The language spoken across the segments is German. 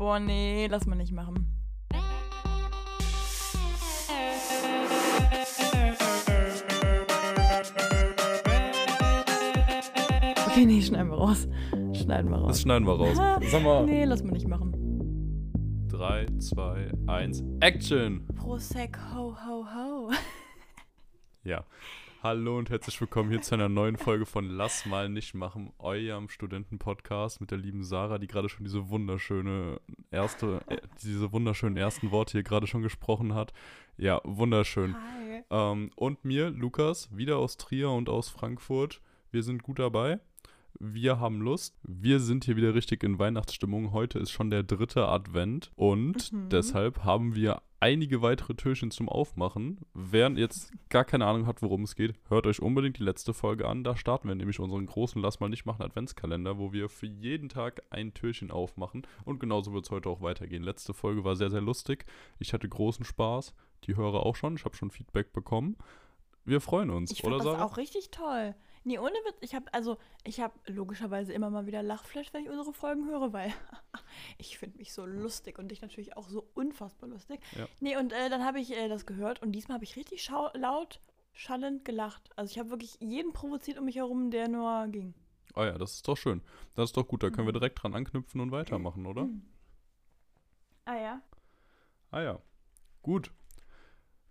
Boah, nee, lass mal nicht machen. Okay, nee, schneiden wir raus. Schneiden wir raus. Das schneiden wir raus. Sag mal. Nee, lass mal nicht machen. 3, 2, 1, Action! Prosec, ho, ho, ho. Ja. Hallo und herzlich willkommen hier zu einer neuen Folge von Lass mal nicht machen, eurem Studentenpodcast mit der lieben Sarah, die gerade schon diese wunderschöne erste, äh, diese wunderschönen ersten Worte hier gerade schon gesprochen hat. Ja, wunderschön. Ähm, und mir, Lukas, wieder aus Trier und aus Frankfurt. Wir sind gut dabei. Wir haben Lust. Wir sind hier wieder richtig in Weihnachtsstimmung. Heute ist schon der dritte Advent und Mhm. deshalb haben wir einige weitere Türchen zum Aufmachen. Wer jetzt gar keine Ahnung hat, worum es geht, hört euch unbedingt die letzte Folge an. Da starten wir nämlich unseren großen Lass mal nicht machen Adventskalender, wo wir für jeden Tag ein Türchen aufmachen. Und genauso wird es heute auch weitergehen. Letzte Folge war sehr, sehr lustig. Ich hatte großen Spaß. Die Hörer auch schon. Ich habe schon Feedback bekommen. Wir freuen uns, Ich oder das auch richtig toll. Nee, ohne Witz, ich habe also, ich habe logischerweise immer mal wieder Lachflash, wenn ich unsere Folgen höre, weil ich finde mich so lustig und dich natürlich auch so unfassbar lustig. Ja. Nee, und äh, dann habe ich äh, das gehört und diesmal habe ich richtig schau laut, schallend gelacht. Also ich habe wirklich jeden provoziert um mich herum, der nur ging. Ah ja, das ist doch schön. Das ist doch gut. Da können wir Mhm. direkt dran anknüpfen und weitermachen, oder? Ah ja. Ah ja. Gut.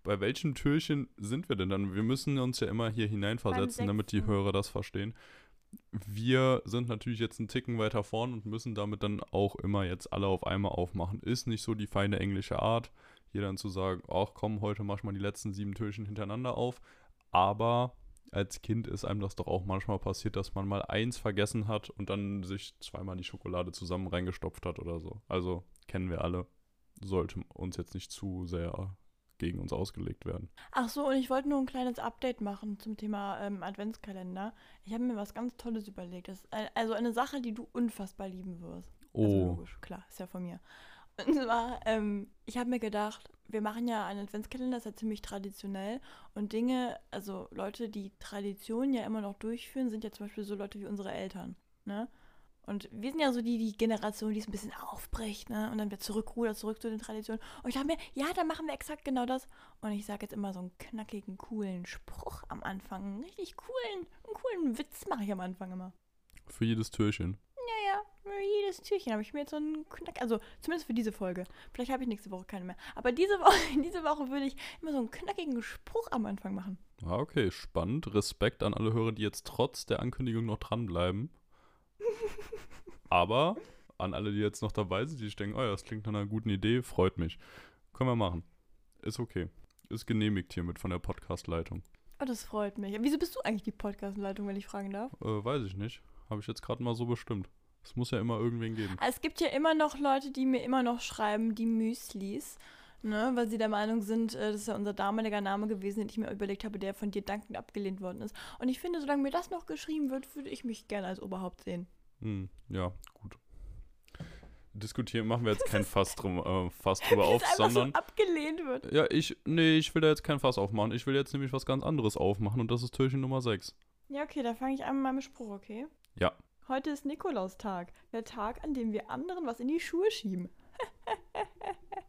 Bei welchem Türchen sind wir denn dann? Wir müssen uns ja immer hier hineinversetzen, damit die. Hörer das verstehen. Wir sind natürlich jetzt einen Ticken weiter vorn und müssen damit dann auch immer jetzt alle auf einmal aufmachen. Ist nicht so die feine englische Art, hier dann zu sagen, ach komm, heute mach ich mal die letzten sieben Türchen hintereinander auf. Aber als Kind ist einem das doch auch manchmal passiert, dass man mal eins vergessen hat und dann sich zweimal die Schokolade zusammen reingestopft hat oder so. Also kennen wir alle. Sollte uns jetzt nicht zu sehr gegen uns ausgelegt werden. Ach so, und ich wollte nur ein kleines Update machen zum Thema ähm, Adventskalender. Ich habe mir was ganz Tolles überlegt. Das ist ein- also eine Sache, die du unfassbar lieben wirst. Also Oh, logisch, klar, ist ja von mir. Und zwar, ähm, ich habe mir gedacht, wir machen ja einen Adventskalender, das ist ja ziemlich traditionell. Und Dinge, also Leute, die Traditionen ja immer noch durchführen, sind ja zum Beispiel so Leute wie unsere Eltern. Ne? Und wir sind ja so die, die Generation, die es ein bisschen aufbricht, ne? Und dann wieder zurückrudert, zurück zu den Traditionen. Und ich dachte mir, ja, dann machen wir exakt genau das. Und ich sage jetzt immer so einen knackigen, coolen Spruch am Anfang. Einen richtig coolen, einen coolen Witz mache ich am Anfang immer. für jedes Türchen. Ja, ja, für jedes Türchen habe ich mir jetzt so einen Knack, also zumindest für diese Folge. Vielleicht habe ich nächste Woche keine mehr. Aber diese Woche, diese Woche würde ich immer so einen knackigen Spruch am Anfang machen. Ah, okay, spannend. Respekt an alle Hörer, die jetzt trotz der Ankündigung noch dranbleiben. Aber an alle, die jetzt noch dabei sind, die sich denken, oh ja, das klingt nach einer guten Idee, freut mich. Können wir machen. Ist okay. Ist genehmigt hiermit von der Podcast-Leitung. Oh, das freut mich. Wieso bist du eigentlich die Podcast-Leitung, wenn ich fragen darf? Äh, weiß ich nicht. Habe ich jetzt gerade mal so bestimmt. Es muss ja immer irgendwen geben. Es gibt ja immer noch Leute, die mir immer noch schreiben, die Müslis, ne, weil sie der Meinung sind, äh, das ist ja unser damaliger Name gewesen, den ich mir überlegt habe, der von dir dankend abgelehnt worden ist. Und ich finde, solange mir das noch geschrieben wird, würde ich mich gerne als Oberhaupt sehen. Hm, ja, gut. Diskutieren machen wir jetzt kein Fass, drum, äh, Fass drüber auf, sondern. so abgelehnt wird. Ja, ich, nee, ich will da jetzt kein Fass aufmachen. Ich will jetzt nämlich was ganz anderes aufmachen und das ist Türchen Nummer 6. Ja, okay, da fange ich an mit meinem Spruch, okay? Ja. Heute ist Nikolaustag, der Tag, an dem wir anderen was in die Schuhe schieben.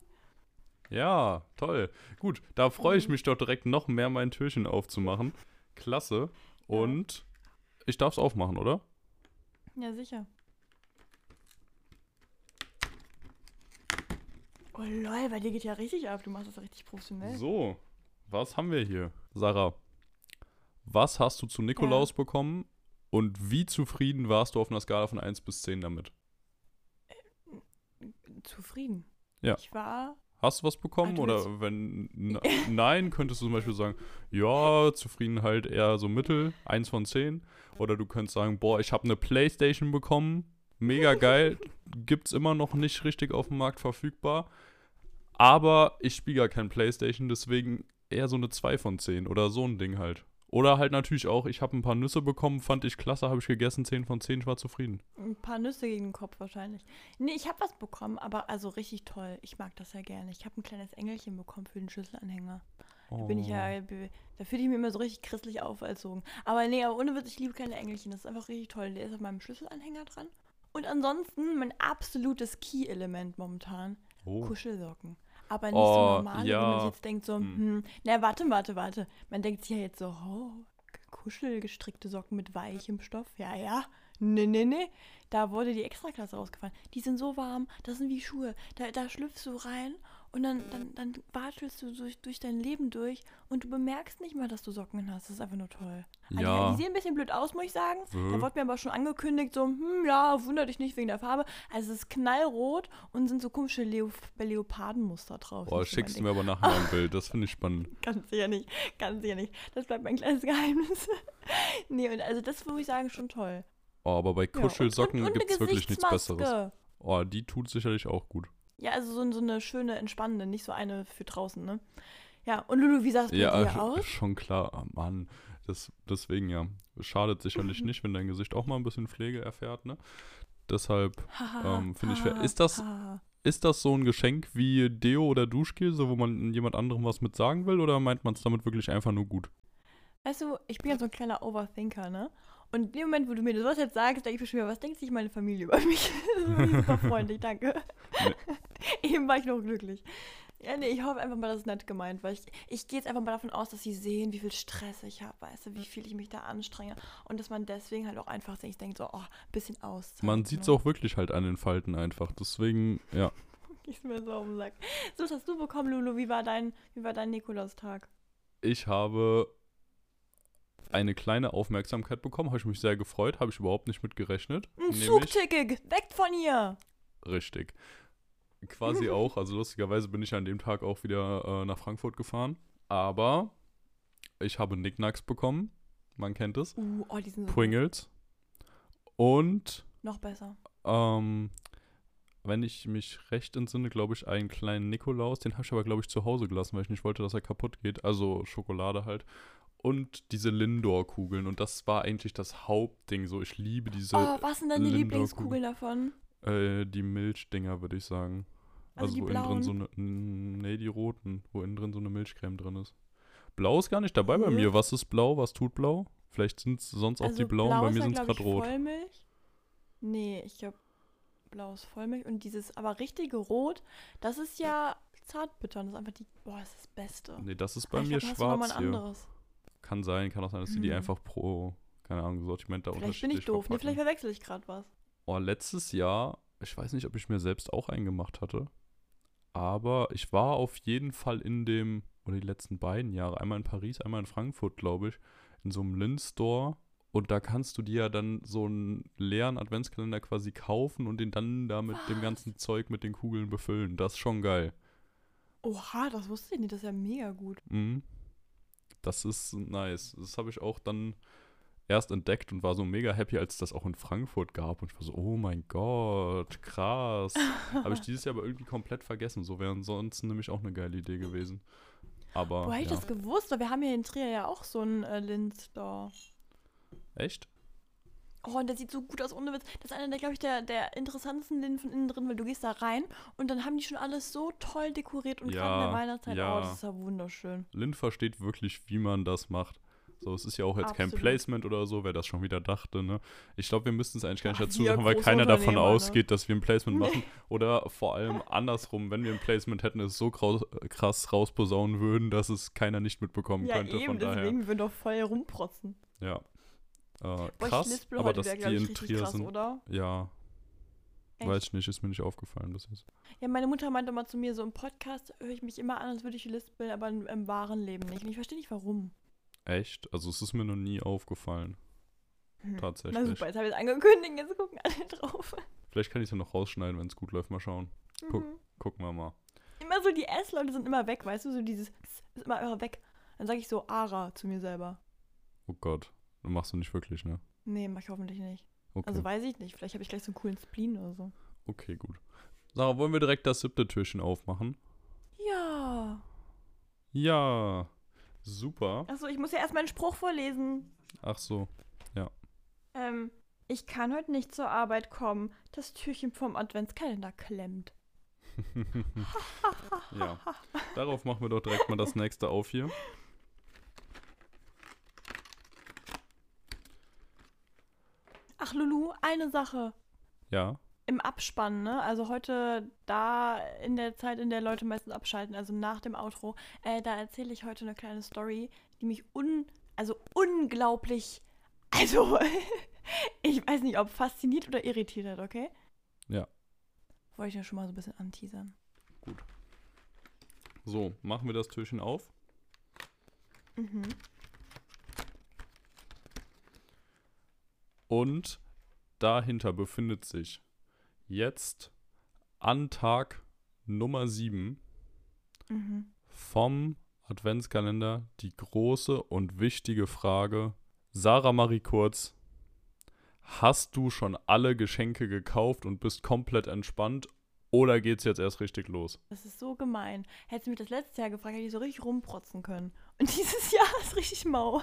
Ja, toll. Gut, da freue ich Mhm. mich doch direkt noch mehr mein Türchen aufzumachen. Klasse. Und ich darf es aufmachen, oder? Ja, sicher. Oh lol, bei dir geht ja richtig ab. Du machst das richtig professionell. So, was haben wir hier? Sarah, was hast du zu Nikolaus bekommen und wie zufrieden warst du auf einer Skala von 1 bis 10 damit? Zufrieden. Ja. Ich war Hast du was bekommen? Ah, Oder wenn nein, könntest du zum Beispiel sagen, ja, zufrieden halt eher so mittel, 1 von 10. Oder du könntest sagen, boah, ich habe eine Playstation bekommen, mega geil, gibt's immer noch nicht richtig auf dem Markt verfügbar. Aber ich spiele gar kein Playstation, deswegen eher so eine 2 von 10 oder so ein Ding halt. Oder halt natürlich auch, ich habe ein paar Nüsse bekommen, fand ich klasse, habe ich gegessen, 10 von 10, ich war zufrieden. ein paar Nüsse gegen den Kopf wahrscheinlich. Nee, ich habe was bekommen, aber also richtig toll. Ich mag das ja gerne. Ich habe ein kleines Engelchen bekommen für den Schlüsselanhänger. Da bin ich Oh. ja, da fühle ich mich immer so richtig christlich auferzogen. Aber nee, aber ohne Witz, ich liebe kleine Engelchen. Das ist einfach richtig toll. Der ist auf meinem Schlüsselanhänger dran. Und ansonsten mein absolutes Key-Element momentan. Oh. Kuschelsocken. Aber nicht Oh, so man ja. sich jetzt denkt, so, Hm. hm, na warte, warte, warte. Man denkt sich ja jetzt so, oh, kuschelgestrickte Socken mit weichem Stoff. Ja, ja. Nee, nee, nee. Da wurde die Extraklasse rausgefahren. Die sind so warm, das sind wie Schuhe. Da, da schlüpfst du rein und dann, dann, dann watschelst du durch, durch dein Leben durch und du bemerkst nicht mal, dass du Socken hast. Das ist einfach nur toll. Also, Ja. Die sehen ein bisschen blöd aus, muss ich sagen. Wö. Da wurde mir aber schon angekündigt, so, hm, ja, wundert dich nicht wegen der Farbe. Also es ist knallrot und sind so komische Leo Leopardenmuster drauf. Boah, schickst du mir aber nachher ein Bild. Das finde ich spannend. Ganz sicher nicht, ganz sicher nicht. Das bleibt mein kleines Geheimnis. nee, und also das würde ich sagen, schon toll. Oh, aber bei Ja, Kuschelsocken und, gibt es wirklich nichts. Besseres. Oh, die tut sicherlich auch gut. Ja, also so, so eine schöne, entspannende, nicht so eine für draußen, ne? Ja, und Lulu, wie sah es bei Ja, dir äh, aus? schon klar. Ah, Mann, das, deswegen ja. Schadet sicherlich nicht, wenn dein Gesicht auch mal ein bisschen Pflege erfährt, ne? Deshalb ähm, finde ich fair. Ist das-. Ist das so ein Geschenk wie Deo oder Duschgel, so wo man jemand anderem was mit sagen will, oder meint man es damit wirklich einfach nur gut? Weißt du, ich bin ja so ein kleiner Overthinker, ne? Und in dem Moment, wo du mir das jetzt sagst, denke ich mir schon wieder, was denkt sich meine Familie über mich? das ist super freundlich, danke. Eben war ich noch glücklich. Ja, nee, ich hoffe einfach mal, das ist nett gemeint, weil ich, ich gehe jetzt einfach mal davon aus, dass sie sehen, wie viel Stress ich habe, weißt du, wie viel ich mich da anstrenge und dass man deswegen halt auch einfach sich denkt, so, oh, ein bisschen aus. Man sieht es ne? auch wirklich halt an den Falten einfach. Deswegen, ja. Ich mir so auf den Sack. So, was hast du bekommen, Lulu? Wie war dein, wie war dein Nikolaustag? Ich habe eine kleine Aufmerksamkeit bekommen, habe ich mich sehr gefreut, habe ich überhaupt nicht mit gerechnet. Ein Zugticket, weg von hier! Richtig. Quasi auch. Also lustigerweise bin ich an dem Tag auch wieder äh, nach Frankfurt gefahren. Aber ich habe Nicknacks bekommen. Man kennt es. Uh, oh, die sind so Pringles. Und noch besser. ähm, wenn ich mich recht entsinne, glaube ich, einen kleinen Nikolaus. Den habe ich aber, glaube ich, zu Hause gelassen, weil ich nicht wollte, dass er kaputt geht. Also Schokolade halt. Und diese Lindor-Kugeln. Und das war eigentlich das Hauptding. So, ich liebe diese, Oh, was sind deine Lindor-Kugeln. Lieblingskugeln davon? Äh, die Milchdinger, würde ich sagen. Also die wo innen drin so eine. Nee, die roten, wo innen drin so eine Milchcreme drin ist. Blau ist gar nicht dabei bei Hä? mir. Was ist blau? Was tut blau? Vielleicht sind es sonst auch die blauen, blau bei mir sind es gerade rot. Vollmilch? Nee, ich glaube, blau ist Vollmilch. Und dieses aber richtige Rot, das ist ja Zartbitter. Und das ist einfach die, boah, das ist das Beste. Nee, das ist bei Aber mir glaub, schwarz hier. anderes. Kann sein, kann auch sein, dass die die Hm. einfach pro, keine Ahnung, Sortiment da Vielleicht bin unterschiedlich ich doof. Nee, vielleicht verwechsel ich gerade was. Oh, letztes Jahr, ich weiß nicht, ob ich mir selbst auch einen gemacht hatte, aber ich war auf jeden Fall in dem, oder die letzten beiden Jahre, einmal in Paris, einmal in Frankfurt, glaube ich, in so einem Lind-Store. Und da kannst du dir ja dann so einen leeren Adventskalender quasi kaufen und den dann da mit dem Was? ganzen Zeug mit den Kugeln befüllen. Das ist schon geil. Oha, das wusste ich nicht. Das ist ja mega gut. Mhm. Das ist nice. Das habe ich auch dann erst entdeckt und war so mega happy, als es das auch in Frankfurt gab. Und ich war so, oh mein Gott, krass. habe ich dieses Jahr aber irgendwie komplett vergessen. So wäre ansonsten nämlich auch eine geile Idee gewesen. Aber Woher hätte ich ja. das gewusst? Weil wir haben hier in Trier ja auch so einen äh, Lind-Store. echt? Oh, und der sieht so gut aus, ohne Witz. Das ist einer der, glaube ich, der, der interessantesten Linden von innen drin, weil du gehst da rein und dann haben die schon alles so toll dekoriert und gerade in Ja, der Weihnachtszeit, ja. oh, das ist ja wunderschön. Lind versteht wirklich, wie man das macht. So, es ist ja auch jetzt kein Absolut. Placement oder so, wer das schon wieder dachte, ne? Ich glaube, wir müssten es eigentlich gar nicht Ach, dazu sagen, weil keiner davon ne? ausgeht, dass wir ein Placement Nee. machen. Oder vor allem andersrum, wenn wir ein Placement hätten, es so krass rausposaunen würden, dass es keiner nicht mitbekommen Ja, könnte. eben, Von daher, deswegen, wir würden doch voll rumprotzen. ja. Äh, Boah, krass, lispel aber dass wieder, die in Trier krass, sind. oder? Ja, Echt? weiß ich nicht, ist mir nicht aufgefallen bis jetzt. Ja, meine Mutter meinte mal zu mir, so im Podcast höre ich mich immer an, als würde ich lispeln, aber im, im wahren Leben nicht. Und ich verstehe nicht, warum. Echt? Also es ist mir noch nie aufgefallen. Hm. Tatsächlich. Na super, jetzt habe ich es angekündigt, jetzt gucken alle drauf. Vielleicht kann ich es ja noch rausschneiden, wenn es gut läuft. Mal schauen. Guck. Mhm. Gucken wir mal. Immer so, die S-Leute sind immer weg, weißt du, so dieses ist immer, immer weg. Dann sage ich so Ara zu mir selber. Oh Gott. Das machst du nicht wirklich, ne? Nee, mach ich hoffentlich nicht. Okay. Also weiß ich nicht. Vielleicht habe ich gleich so einen coolen Spleen oder so. Okay, gut. Sarah, wollen wir direkt das siebte Türchen aufmachen? Ja. Ja. Super. Achso, ich muss ja erst meinen Spruch vorlesen. Ach so. Ähm, ich kann heute nicht zur Arbeit kommen. Das Türchen vom Adventskalender klemmt. ja. Darauf machen wir doch direkt mal das nächste auf hier. Ach, Lulu, eine Sache. Ja. Im Abspann, ne? Also heute da in der Zeit, in der Leute meistens abschalten, also nach dem Outro, äh, da erzähle ich heute eine kleine Story, die mich un, also unglaublich, also ich weiß nicht, ob fasziniert oder irritiert hat, okay? Ja. Wollte ich ja schon mal so ein bisschen anteasern. So, machen wir das Türchen auf. Mhm. Und dahinter befindet sich jetzt an Tag Nummer 7 Mhm. vom Adventskalender die große und wichtige Frage. Sarah Marie Kurz, hast du schon alle Geschenke gekauft und bist komplett entspannt oder geht's jetzt erst richtig los? Das ist so gemein. Hättest du mich das letzte Jahr gefragt, hätte ich so richtig rumprotzen können. Und dieses Jahr ist richtig mau.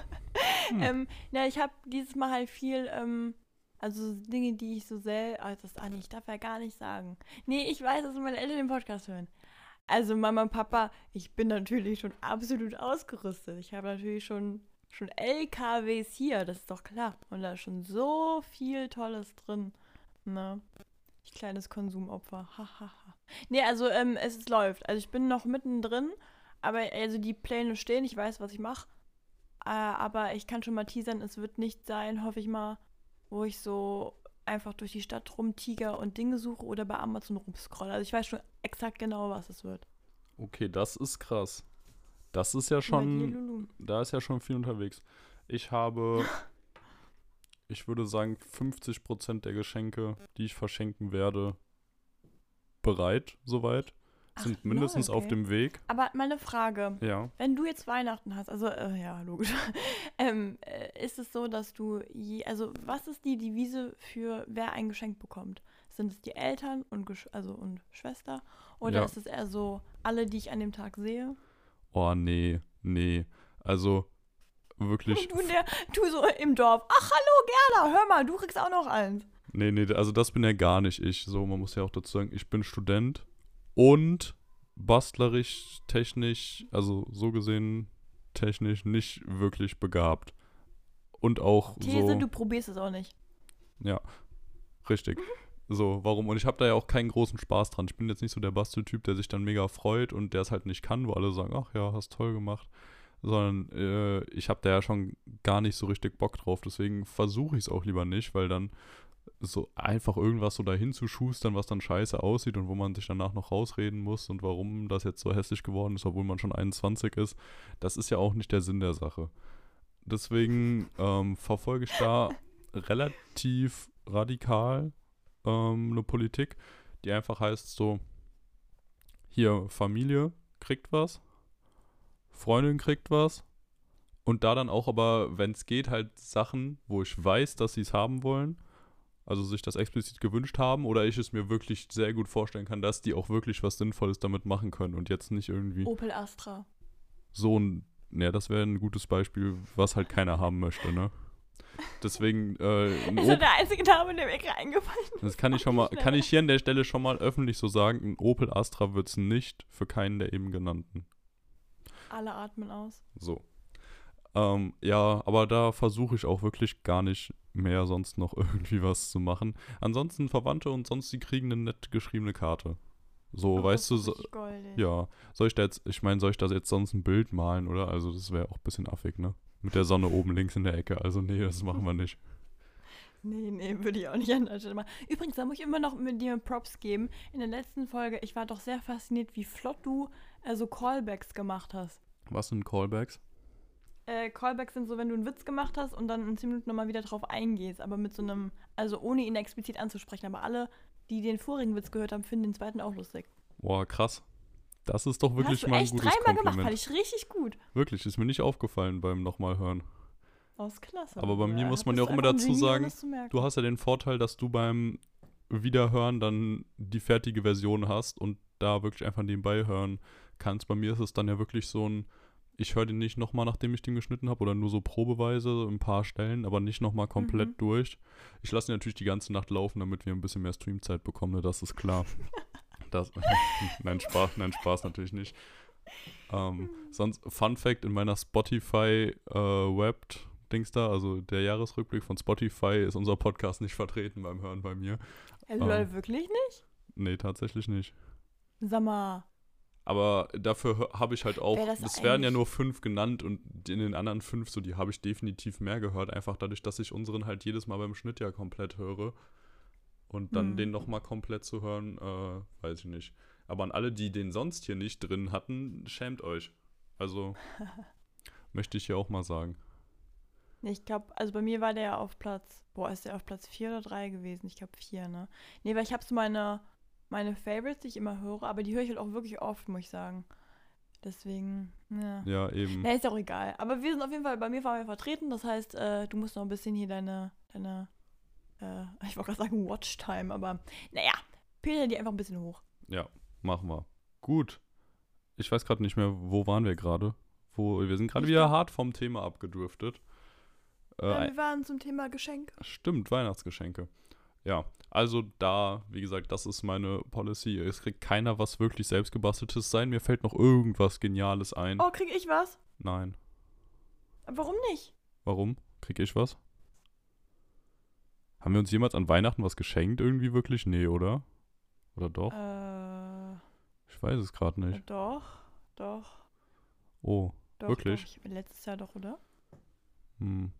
Hm. ähm, ja, ich habe dieses Mal halt viel, ähm, also so Dinge, die ich so sehr, ah, das, ah, nee, ich darf ja gar nicht sagen. Nee, ich weiß, dass meine Eltern den Podcast hören. Also Mama und Papa, ich bin natürlich schon absolut ausgerüstet. Ich habe natürlich schon, schon LKWs hier, das ist doch klar. Und da ist schon so viel Tolles drin. Ne? Ich kleines Konsumopfer. Hahaha. nee, also ähm, es, es läuft. Also ich bin noch mittendrin, aber also die Pläne stehen, ich weiß, was ich mache. Äh, aber ich kann schon mal teasern, es wird nicht sein, hoffe ich mal, wo ich so einfach durch die Stadt rumtiger und Dinge suche oder bei Amazon rumscrolle. Also ich weiß schon exakt genau, was es wird. Okay, das ist krass. Das ist ja schon, da ist ja schon viel unterwegs. Ich habe, ich würde sagen, 50% der Geschenke, die ich verschenken werde, bereit soweit. Ach, Sind mindestens lol, auf okay. dem Weg. Aber meine Frage, Ja. wenn du jetzt Weihnachten hast, also äh, ja, logisch, ähm, äh, ist es so, dass du je, also was ist die Devise für wer ein Geschenk bekommt? Sind es die Eltern und Gesch also und Schwester oder Ja. ist es eher so alle, die ich an dem Tag sehe? Oh, nee, nee. Also, wirklich. Du, der, du so im Dorf, ach hallo Gerda, hör mal, du kriegst auch noch eins. Nee, nee, also das bin ja gar nicht ich. So, man muss ja auch dazu sagen, ich bin Student und bastlerisch, technisch, also so gesehen technisch nicht wirklich begabt. Und auch These, so. du probierst es auch nicht. Ja, richtig. So, warum? Und ich habe da ja auch keinen großen Spaß dran. Ich bin jetzt nicht so der Basteltyp, der sich dann mega freut und der es halt nicht kann, wo alle sagen, ach ja, hast toll gemacht. Sondern äh, ich habe da ja schon gar nicht so richtig Bock drauf. Deswegen versuche ich es auch lieber nicht, weil dann so einfach irgendwas so dahin zu schustern, was dann scheiße aussieht und wo man sich danach noch rausreden muss und warum das jetzt so hässlich geworden ist, obwohl man schon 21 ist, das ist ja auch nicht der Sinn der Sache. Deswegen ähm, verfolge ich da relativ radikal ähm, eine Politik, die einfach heißt so, hier Familie kriegt was, Freundin kriegt was und da dann auch aber, wenn es geht, halt Sachen, wo ich weiß, dass sie es haben wollen, also sich das explizit gewünscht haben oder ich es mir wirklich sehr gut vorstellen kann, dass die auch wirklich was Sinnvolles damit machen können und jetzt nicht irgendwie Opel Astra. so ein, ja, das wäre ein gutes Beispiel, was halt keiner haben möchte, ne? Deswegen, äh, ein Ist ja Opel, der einzige Name, der mir gerade eingefallen ist. das kann ich schon mal, kann ich hier an der Stelle schon mal öffentlich so sagen, ein Opel Astra wird es nicht für keinen der eben genannten. Alle atmen aus. So. Ähm, ja, aber da versuche ich auch wirklich gar nicht mehr sonst noch irgendwie was zu machen. Ansonsten Verwandte und sonst die kriegen eine nett geschriebene Karte. So, Ach, weißt du, so, ja, soll ich da jetzt, ich meine, soll ich da jetzt sonst ein Bild malen, oder? Also das wäre auch ein bisschen affig, ne? Mit der Sonne oben links in der Ecke. Also nee, das machen wir nicht. Nee, nee, würde ich auch nicht an der Stelle machen. Übrigens, da muss ich immer noch mit dir Props geben. In der letzten Folge, ich war doch sehr fasziniert, wie flott du äh, so Callbacks gemacht hast. Was sind Callbacks? Äh, Callbacks sind so, wenn du einen Witz gemacht hast und dann in 10 Minuten nochmal wieder drauf eingehst, aber mit so einem, also ohne ihn explizit anzusprechen. Aber alle, die den vorigen Witz gehört haben, finden den zweiten auch lustig. Boah, krass. Das ist doch wirklich hast mal ein echt gutes dreimal gemacht, fand ich richtig gut. Wirklich, ist mir nicht aufgefallen beim nochmal hören. Das ist klasse. Aber bei mir Ja, muss man ja auch immer dazu sagen. Du hast ja den Vorteil, dass du beim Wiederhören dann die fertige Version hast und da wirklich einfach nebenbei hören kannst. Bei mir ist es dann ja wirklich so ein, ich höre den nicht nochmal, nachdem ich den geschnitten habe, oder nur so probeweise, so ein paar Stellen, aber nicht nochmal komplett Mhm. durch. Ich lasse ihn natürlich die ganze Nacht laufen, damit wir ein bisschen mehr Streamzeit bekommen, ne? das ist klar. das, nein, Spaß, nein, Spaß natürlich nicht. Ähm, sonst, Fun Fact, in meiner Spotify äh, Webbed Dings da, also der Jahresrückblick von Spotify ist unser Podcast nicht vertreten beim Hören bei mir. Ähm. lol, wirklich nicht? Nee, tatsächlich nicht. Sag mal. Aber dafür habe ich halt auch, es werden ja nur fünf genannt und in den anderen fünf, so die habe ich definitiv mehr gehört, einfach dadurch, dass ich unseren halt jedes Mal beim Schnitt ja komplett höre. Und dann Hm. den nochmal komplett zu hören, äh, weiß ich nicht. Aber an alle, die den sonst hier nicht drin hatten, schämt euch. Also, möchte ich hier auch mal sagen. Ich glaube, also bei mir war der ja auf Platz, boah, ist der auf Platz 4 oder 3 gewesen? Ich glaube 4, ne? Nee, weil ich habe so meine, meine Favorites, die ich immer höre, aber die höre ich halt auch wirklich oft, muss ich sagen. Deswegen, ja. Ja, eben. Nee, ist auch egal. Aber wir sind auf jeden Fall, bei mir waren wir vertreten, das heißt, äh, du musst noch ein bisschen hier deine, deine, äh, ich wollte gerade sagen Watchtime, aber naja, Peter die einfach ein bisschen hoch. Ja, machen wir. Gut. Ich weiß gerade nicht mehr, wo waren wir gerade? Wo, wir sind gerade wieder hart vom Thema abgedriftet. Äh, Ja, wir waren zum Thema Geschenk. Stimmt, Weihnachtsgeschenke. Ja, also da, wie gesagt, das ist meine Policy. Es kriegt keiner was wirklich selbstgebasteltes sein. Mir fällt noch irgendwas Geniales ein. Oh, krieg ich was? Nein. Warum nicht? Warum? Krieg ich was? Haben wir uns jemals an Weihnachten was geschenkt irgendwie wirklich? Nee, oder? Oder doch? Äh, Ich weiß es gerade nicht. doch, doch, Oh, doch. Wirklich? Doch. Letztes Jahr doch, oder? hm.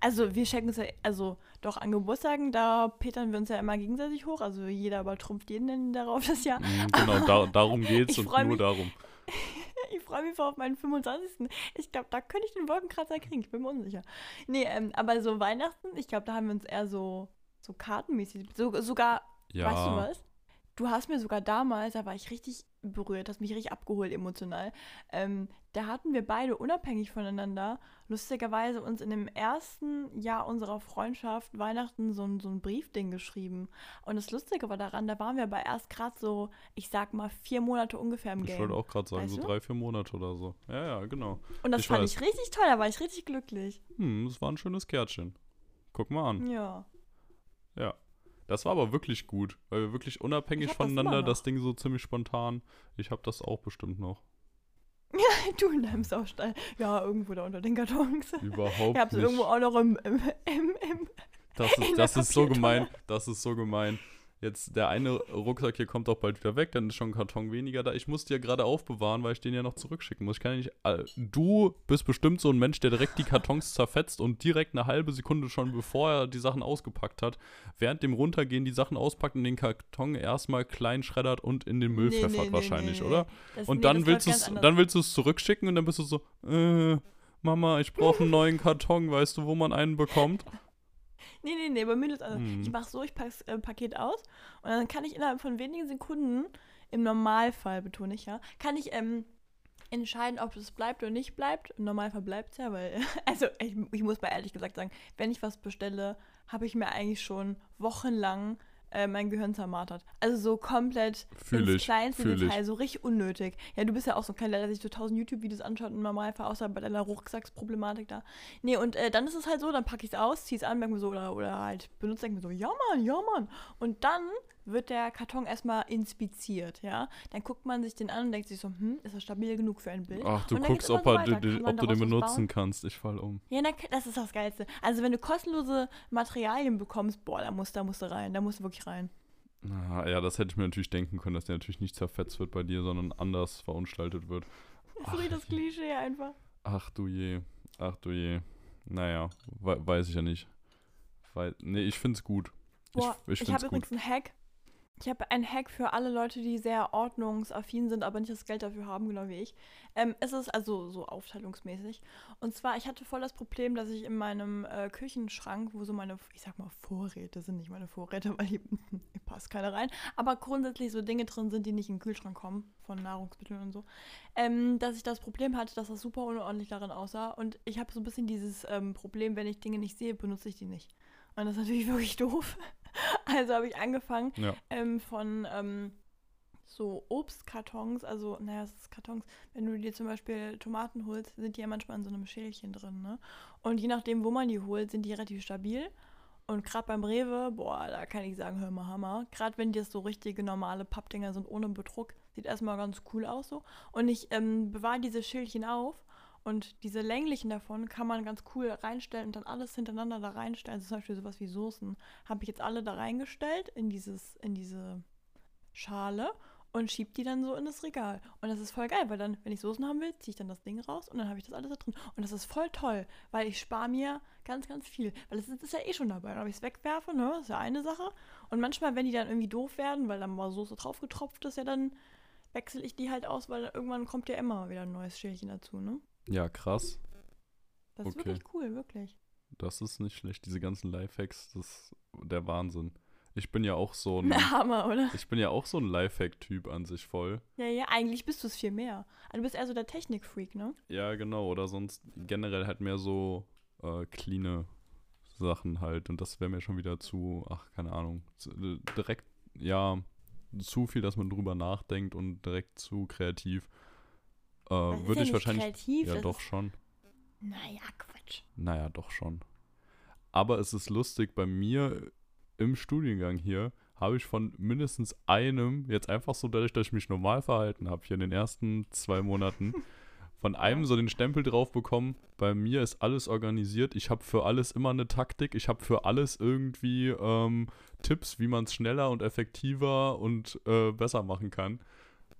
Also wir schenken uns ja, also doch an Geburtstagen, da petern wir uns ja immer gegenseitig hoch. Also jeder übertrumpft jeden darauf das Jahr. Hm, Genau, da, darum geht's und nur mich. darum. Ich freue mich voll auf meinen 25. Ich glaube, da könnte ich den Wolkenkratzer kriegen. Ich bin mir unsicher. Nee, ähm, aber so Weihnachten, ich glaube, da haben wir uns eher so, so kartenmäßig, so, sogar, Ja. weißt du was? Du hast mir sogar damals, da war ich richtig berührt, hast mich richtig abgeholt emotional. Ähm, da hatten wir beide unabhängig voneinander lustigerweise uns in dem ersten Jahr unserer Freundschaft Weihnachten so ein, so ein Briefding geschrieben. Und das Lustige war daran, da waren wir aber erst gerade so, ich sag mal, vier Monate ungefähr im Ich Game. wollte auch gerade sagen, Weißt so du? drei, vier Monate oder so. Ja, ja, genau. Und das ich fand weiß. ich richtig toll, da war ich richtig glücklich. Hm, das war ein schönes Kärtchen. Guck mal an. Ja. Ja. Das war aber wirklich gut, weil wir wirklich unabhängig Ich das voneinander noch. das Ding so ziemlich spontan. Ich habe das auch bestimmt noch. Du in deinem Saustall. Ja, irgendwo da unter den Kartons. Überhaupt Ich hab's nicht. irgendwo auch noch im, im, im, im Das ist, das ist so gemein. Das ist so gemein. Jetzt, der eine Rucksack hier kommt auch bald wieder weg, dann ist schon ein Karton weniger da. Ich muss die ja gerade aufbewahren, weil ich den ja noch zurückschicken muss. Ich kann ja nicht. äh, Du bist bestimmt so ein Mensch, der direkt die Kartons zerfetzt und direkt eine halbe Sekunde schon, bevor er die Sachen ausgepackt hat, während dem Runtergehen die Sachen auspackt und den Karton erstmal klein schreddert und in den Müll Nee, pfeffert nee, wahrscheinlich, nee, oder? Das, Und dann willst du ganz es, anders. dann willst du es zurückschicken und dann bist du so, äh, Mama, ich brauche einen neuen Karton, weißt du, wo man einen bekommt? Nee, nee, nee, bei mir ist es anders. Hm. Ich mach so, ich pack's äh, Paket aus und dann kann ich innerhalb von wenigen Sekunden, im Normalfall betone ich ja, kann ich ähm, entscheiden, ob es bleibt oder nicht bleibt. Im Normalfall bleibt es ja, weil, also ich, ich muss mal ehrlich gesagt sagen, wenn ich was bestelle, habe ich mir eigentlich schon wochenlang äh, mein Gehirn zermartert. Also so komplett Fühl ins ich, kleinste fühl ich. Detail, so richtig unnötig. Ja, du bist ja auch so ein kleiner, der sich so tausend YouTube-Videos anschaut im Normalfall, außer bei deiner Rucksacksproblematik da. Nee, und äh, dann ist es halt so, dann packe ich es aus, ziehe es an, merke mir so, oder, oder halt benutze, denke mir so, ja Mann, ja Mann. Und dann wird der Karton erstmal inspiziert, ja. Dann guckt man sich den an und denkt sich so, hm, ist das stabil genug für ein Bild? Ach, du guckst, ob, er, so weiter. d- Kann man ob du den benutzen kannst. Ich fall um. Ja, na, das ist das Geilste. Also wenn du kostenlose Materialien bekommst, boah, da musst, da musst du rein, da musst du wirklich rein. Ah, ja, das hätte ich mir natürlich denken können, dass der natürlich nicht zerfetzt wird bei dir, sondern anders verunstaltet wird. Das ist das Klischee einfach. Ach du je. Ach du je. Naja, we weiß ich ja nicht. Weil, nee, ich find's gut. Boah, ich ich ich, habe übrigens einen Hack. Ich habe einen Hack für alle Leute, die sehr ordnungsaffin sind, aber nicht das Geld dafür haben, genau wie ich. Ähm, es ist also so aufteilungsmäßig. Und zwar, ich hatte voll das Problem, dass ich in meinem äh, Küchenschrank, wo so meine, ich sag mal, Vorräte sind, nicht meine Vorräte, weil hier passt keiner rein, aber grundsätzlich so Dinge drin sind, die nicht in den Kühlschrank kommen, von Nahrungsmitteln und so, ähm, dass ich das Problem hatte, dass das super unordentlich darin aussah. Und ich habe so ein bisschen dieses ähm, Problem, wenn ich Dinge nicht sehe, benutze ich die nicht. Und das ist natürlich wirklich doof. Also habe ich angefangen Ja. ähm, von ähm, so Obstkartons, also, naja, es ist Kartons, wenn du dir zum Beispiel Tomaten holst, sind die ja manchmal in so einem Schälchen drin, ne? Und je nachdem, wo man die holt, sind die relativ stabil. Und gerade beim Rewe, boah, da kann ich sagen, hör mal Hammer. Gerade wenn das so richtige normale Pappdinger sind ohne Bedruck, sieht erstmal ganz cool aus so. Und ich ähm, bewahre diese Schälchen auf Und diese länglichen davon kann man ganz cool reinstellen und dann alles hintereinander da reinstellen. Also zum Beispiel sowas wie Soßen. Habe ich jetzt alle da reingestellt in dieses, in diese Schale und schieb die dann so in das Regal. Und das ist voll geil, weil dann, wenn ich Soßen haben will, ziehe ich dann das Ding raus und dann habe ich das alles da drin. Und das ist voll toll, weil ich spare mir ganz, ganz viel. Weil das ist, ist ja eh schon dabei. Ob ich es wegwerfe, ne, ist ja eine Sache. Und manchmal, wenn die dann irgendwie doof werden, weil dann mal Soße draufgetropft ist, ja, dann wechsle ich die halt aus, weil irgendwann kommt ja immer wieder ein neues Schälchen dazu, ne? Ja, krass. Das ist Okay. wirklich cool, wirklich. Das ist nicht schlecht. Diese ganzen Lifehacks, das ist der Wahnsinn. Ich bin ja auch so ein, Hammer, oder? ich bin ja auch so ein Lifehack-Typ an sich voll. Ja, ja, eigentlich bist du es viel mehr. Also du bist eher so der Technikfreak, ne? Ja, genau. Oder sonst generell halt mehr so äh, cleane Sachen halt. Und das wäre mir schon wieder zu, ach, keine Ahnung, äh, direkt, ja, zu viel, dass man drüber nachdenkt und direkt zu kreativ. Äh, Würde ja ich wahrscheinlich. Ja, doch schon. naja, Quatsch. Naja, doch schon. Aber es ist lustig, bei mir im Studiengang hier habe ich von mindestens einem, jetzt einfach so dadurch, dass ich mich normal verhalten habe, hier in den ersten zwei Monaten, von einem so den Stempel drauf bekommen, bei mir ist alles organisiert, ich habe für alles immer eine Taktik, ich habe für alles irgendwie ähm, Tipps, wie man es schneller und effektiver und äh, besser machen kann.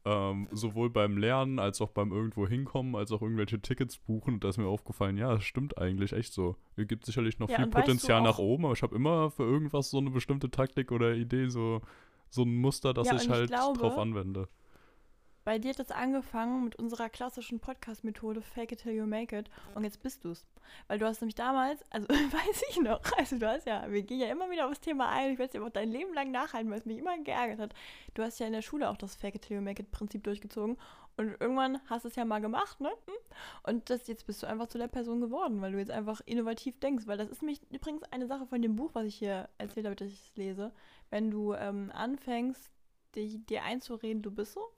Ähm, sowohl beim Lernen als auch beim irgendwo hinkommen, als auch irgendwelche Tickets buchen. Und da ist mir aufgefallen, ja, das stimmt eigentlich echt so. Es gibt sicherlich noch Ja, viel Potenzial nach oben, aber ich habe immer für irgendwas so eine bestimmte Taktik oder Idee, so, so ein Muster, das Ja, ich und ich halt glaube- drauf anwende. Bei dir hat es angefangen mit unserer klassischen Podcast-Methode Fake it till you make it und jetzt bist du's. Weil du hast nämlich damals, also weiß ich noch, also du hast ja, wir gehen ja immer wieder aufs Thema ein, ich werde es dir auch dein Leben lang nachhalten, weil es mich immer geärgert hat. Du hast ja in der Schule auch das Fake it till you make it Prinzip durchgezogen und irgendwann hast du es ja mal gemacht, ne? Und das, jetzt bist du einfach zu der Person geworden, weil du jetzt einfach innovativ denkst, weil das ist nämlich übrigens eine Sache von dem Buch, was ich hier erzählt habe, dass ich es lese. Wenn du ähm, anfängst, dich, dir einzureden, du bist so,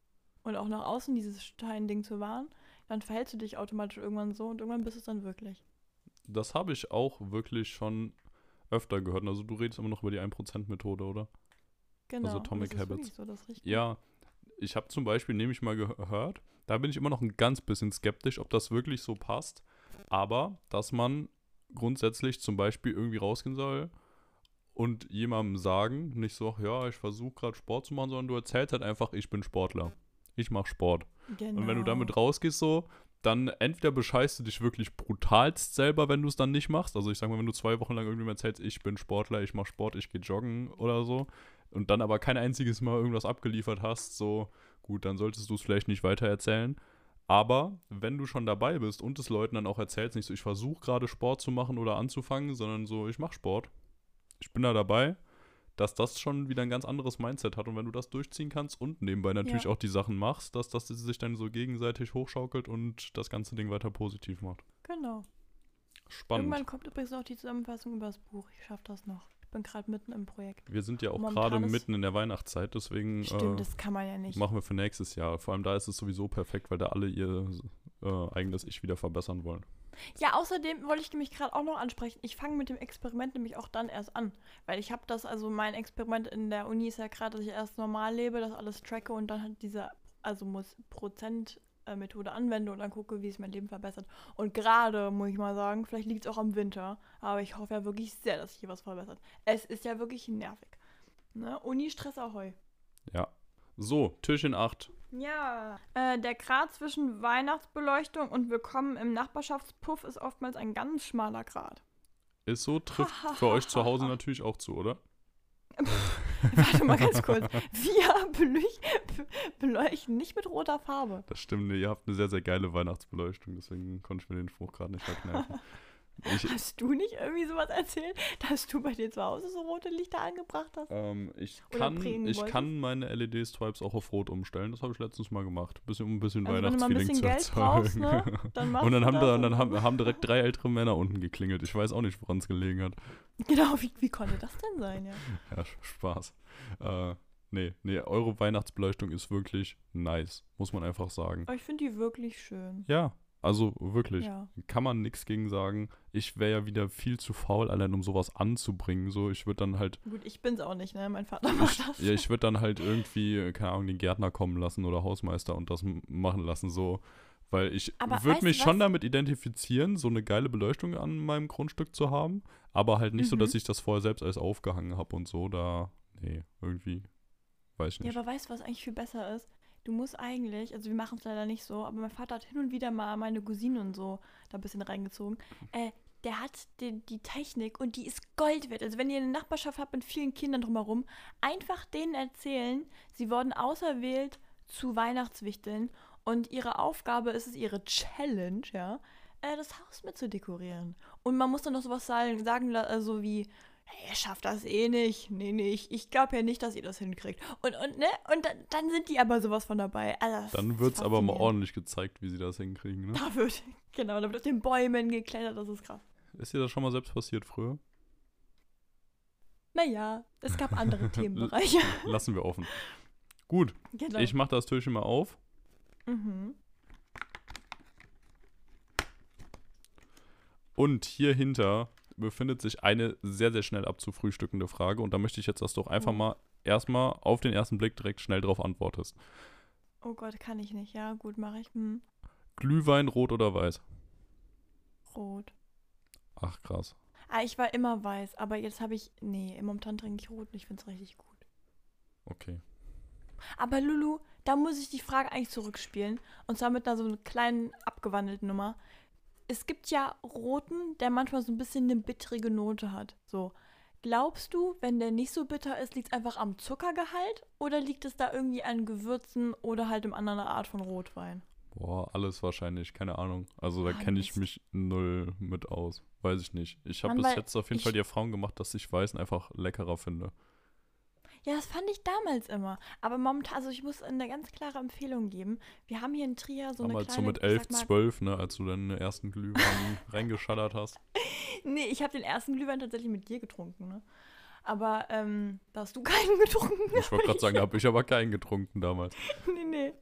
und auch nach außen dieses Steinding zu wahren, dann verhältst du dich automatisch irgendwann so und irgendwann bist du es dann wirklich. Das habe ich auch wirklich schon öfter gehört. Also du redest immer noch über die 1%-Methode, oder? Genau. Also Atomic das ist Habits. So, das ist richtig. Ja, ich habe zum Beispiel, nehme ich mal gehört, da bin ich immer noch ein ganz bisschen skeptisch, ob das wirklich so passt. Aber, dass man grundsätzlich zum Beispiel irgendwie rausgehen soll und jemandem sagen, nicht so, ja, ich versuche gerade Sport zu machen, sondern du erzählst halt einfach, ich bin Sportler. Ich mache Sport. Genau. Und wenn du damit rausgehst so, dann entweder bescheißt du dich wirklich brutalst selber, wenn du es dann nicht machst. Also ich sag mal, wenn du zwei Wochen lang irgendwie erzählst, ich bin Sportler, ich mache Sport, ich gehe joggen oder so, und dann aber kein einziges Mal irgendwas abgeliefert hast, so gut, dann solltest du es vielleicht nicht weiter erzählen. Aber wenn du schon dabei bist und es Leuten dann auch erzählst, nicht so, ich versuche gerade Sport zu machen oder anzufangen, sondern so, ich mache Sport, ich bin da dabei, dass das schon wieder ein ganz anderes Mindset hat. Und wenn du das durchziehen kannst und nebenbei natürlich Ja. auch die Sachen machst, dass das sich dann so gegenseitig hochschaukelt und das ganze Ding weiter positiv macht. Genau. Spannend. Irgendwann kommt übrigens auch die Zusammenfassung über das Buch. Ich schaffe das noch. Ich bin gerade mitten im Projekt. Wir sind ja auch gerade mitten in der Weihnachtszeit, deswegen Stimmt, äh, das kann man ja nicht. machen wir für nächstes Jahr. Vor allem da ist es sowieso perfekt, weil da alle ihr äh, eigenes Ich wieder verbessern wollen. Ja, außerdem wollte ich nämlich gerade auch noch ansprechen. Ich fange mit dem Experiment nämlich auch dann erst an. Weil ich habe das, also mein Experiment in der Uni ist ja gerade, dass ich erst normal lebe, das alles tracke und dann halt diese, also muss Prozent äh, anwende und dann gucke, wie es mein Leben verbessert. Und gerade, muss ich mal sagen, vielleicht liegt es auch am Winter, aber ich hoffe ja wirklich sehr, dass sich hier was verbessert. Es ist ja wirklich nervig. Ne? Uni-Stress ahoi. Ja. So, Türchen 8. Ja. Äh, der Grad zwischen Weihnachtsbeleuchtung und Willkommen im Nachbarschaftspuff ist oftmals ein ganz schmaler Grad. Ist so, trifft für euch zu Hause natürlich auch zu, oder? Warte mal ganz kurz. Wir beleuch be- beleuchten nicht mit roter Farbe. Das stimmt, ihr habt eine sehr, sehr geile Weihnachtsbeleuchtung, deswegen konnte ich mir den Spruch gerade nicht verkneifen. Ich, Hast du nicht irgendwie sowas erzählt, dass du bei dir zu Hause so rote Lichter angebracht hast? ähm, ich, kann, ich wolltest? kann meine LED-Stripes auch auf Rot umstellen. Das habe ich letztens mal gemacht. Bisschen, um ein bisschen Also Weihnachtsfeeling bisschen zu Geld brauchst, erzeugen. ne, dann und dann, haben, da, dann haben, haben direkt drei ältere Männer unten geklingelt. Ich weiß auch nicht, woran es gelegen hat. Genau, wie, wie konnte das denn sein, ja? Ja, Spaß. Äh, nee, nee, eure Weihnachtsbeleuchtung ist wirklich nice, muss man einfach sagen. Aber ich finde die wirklich schön. Ja, also wirklich. Ja. Kann man nichts gegen sagen. Ich wäre ja wieder viel zu faul, allein um sowas anzubringen. So, ich würde dann halt, Gut, ich bin's auch nicht, ne? Mein Vater macht das. ja, ich würde dann halt irgendwie, keine Ahnung, den Gärtner kommen lassen oder Hausmeister und das machen lassen, so. Weil ich würde mich schon damit identifizieren, so eine geile Beleuchtung an meinem Grundstück zu haben, aber halt nicht so, Mhm. dass ich das vorher selbst alles aufgehangen habe und so. Da, nee, irgendwie, weiß ich Ja, nicht. aber weißt du, was eigentlich viel besser ist? Du musst eigentlich, also wir machen es leider nicht so, aber mein Vater hat hin und wieder mal meine Cousine und so da ein bisschen reingezogen. Äh, der hat die, die Technik und die ist Gold wert. Also wenn ihr eine Nachbarschaft habt mit vielen Kindern drumherum, einfach denen erzählen, sie wurden auserwählt zu Weihnachtswichteln und ihre Aufgabe ist es, ihre Challenge, ja, äh, das Haus mit zu dekorieren. Und man muss dann noch sowas sagen, sagen äh, so wie, ihr schafft das eh nicht. Nee, nee, ich, ich glaube ja nicht, dass ihr das hinkriegt. Und, und, ne? Und dann, dann sind die aber sowas von dabei. Also, Dann wird es aber mal ordentlich gezeigt, wie sie das hinkriegen, ne? Da wird, genau, da wird auf den Bäumen geklettert, das ist krass. Ist dir das schon mal selbst passiert früher? Naja, es gab andere Themenbereiche. Lassen wir offen. Gut, genau. ich mache das Türchen mal auf. mhm. Und hier hinter befindet sich eine sehr, sehr schnell abzufrühstückende Frage. Und da möchte ich jetzt, dass du auch einfach Oh. mal erstmal auf den ersten Blick direkt schnell drauf antwortest. Oh Gott, kann ich nicht. Ja, gut, mache ich. Hm. Glühwein, rot oder weiß? Rot. Ach, krass. Ah, ich war immer weiß, aber jetzt habe ich. Nee, momentan trinke ich rot und ich finde es richtig gut. Okay. Aber Lulu, da muss ich die Frage eigentlich zurückspielen. Und zwar mit einer so einer kleinen abgewandelten Nummer. Es gibt ja roten, der manchmal so ein bisschen eine bittere Note hat. So. Glaubst du, wenn der nicht so bitter ist, liegt es einfach am Zuckergehalt? Oder liegt es da irgendwie an Gewürzen oder halt in anderer Art von Rotwein? Boah, alles wahrscheinlich, keine Ahnung. Also da kenne ich mich null mit aus. Weiß ich nicht. Ich habe bis jetzt auf jeden ich- Fall die Erfahrung gemacht, dass ich Weißen einfach leckerer finde. Ja, das fand ich damals immer. Aber momentan, also ich muss eine ganz klare Empfehlung geben. Wir haben hier in Trier so eine Damals so kleine, mit ich 11, sag mal, 12, ne, als du deinen ersten Glühwein reingeschallert hast. Nee, ich habe den ersten Glühwein tatsächlich mit dir getrunken, ne? Aber ähm, da hast du keinen getrunken. Ich wollte gerade sagen, da habe ich aber keinen getrunken damals. nee, nee.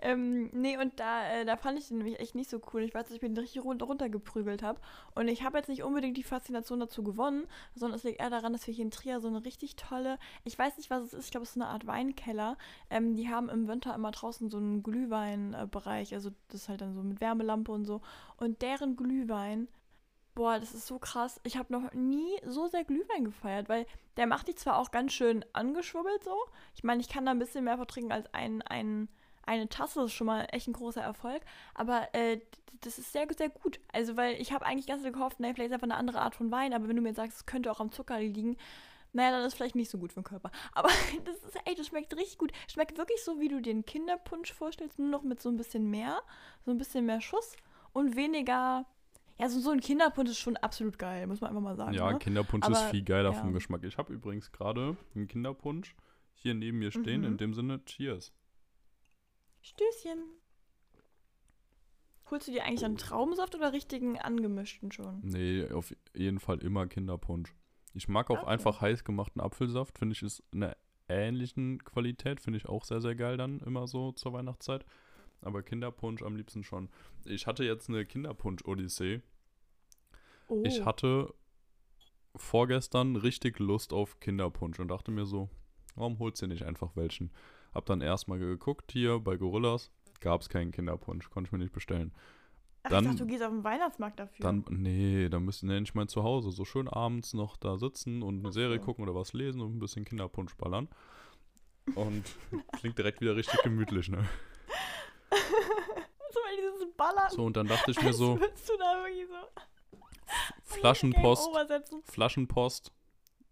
Ähm, nee, und da, äh, da fand ich den nämlich echt nicht so cool. Ich weiß, dass ich den richtig run runtergeprügelt habe. Und ich habe jetzt nicht unbedingt die Faszination dazu gewonnen, sondern es liegt eher daran, dass wir hier in Trier so eine richtig tolle, ich weiß nicht, was es ist, ich glaube, es ist eine Art Weinkeller. Ähm, die haben im Winter immer draußen so einen Glühweinbereich. also das ist halt dann so mit Wärmelampe und so. Und deren Glühwein. Boah, das ist so krass. Ich habe noch nie so sehr Glühwein gefeiert, weil der macht dich zwar auch ganz schön angeschwubbelt so. Ich meine, ich kann da ein bisschen mehr vertrinken als ein, ein, eine Tasse. Das ist schon mal echt ein großer Erfolg. Aber äh, das ist sehr, sehr gut. Also, weil ich habe eigentlich ganz gehofft, ne, vielleicht ist einfach eine andere Art von Wein. Aber wenn du mir sagst, es könnte auch am Zucker liegen, naja, dann ist es vielleicht nicht so gut für den Körper. Aber das ist, ey, das schmeckt richtig gut. Schmeckt wirklich so, wie du den Kinderpunsch vorstellst, nur noch mit so ein bisschen mehr, so ein bisschen mehr Schuss und weniger. Ja, so, so ein Kinderpunsch ist schon absolut geil, muss man einfach mal sagen. Ja, ne? Kinderpunsch ist Aber, viel geiler ja. vom Geschmack. Ich habe übrigens gerade einen Kinderpunsch hier neben mir stehen. Mhm. In dem Sinne, cheers. Stößchen. Holst du dir eigentlich einen Traubensaft oder richtigen angemischten schon? Nee, auf jeden Fall immer Kinderpunsch. Ich mag auch Okay. einfach heiß gemachten Apfelsaft. Finde ich, ist eine ähnlichen Qualität. Finde ich auch sehr, sehr geil dann immer so zur Weihnachtszeit. Aber Kinderpunsch am liebsten schon. Ich hatte jetzt eine Kinderpunsch-Odyssee. Oh. Ich hatte vorgestern richtig Lust auf Kinderpunsch und dachte mir so, warum holst du nicht einfach welchen? Hab dann erstmal geguckt hier bei Gorillas, gab es keinen Kinderpunsch, konnte ich mir nicht bestellen. Ach, dann- ich dachte, du gehst auf den Weihnachtsmarkt dafür. Dann, nee, da müsste nee, nicht mal zu Hause, so schön abends noch da sitzen und eine Ach Serie gucken oder was lesen und ein bisschen Kinderpunsch ballern. Und klingt direkt wieder richtig gemütlich, ne? Ballern. So, und dann dachte ich mir als so, würdest du da wirklich so Flaschenpost. Flaschenpost,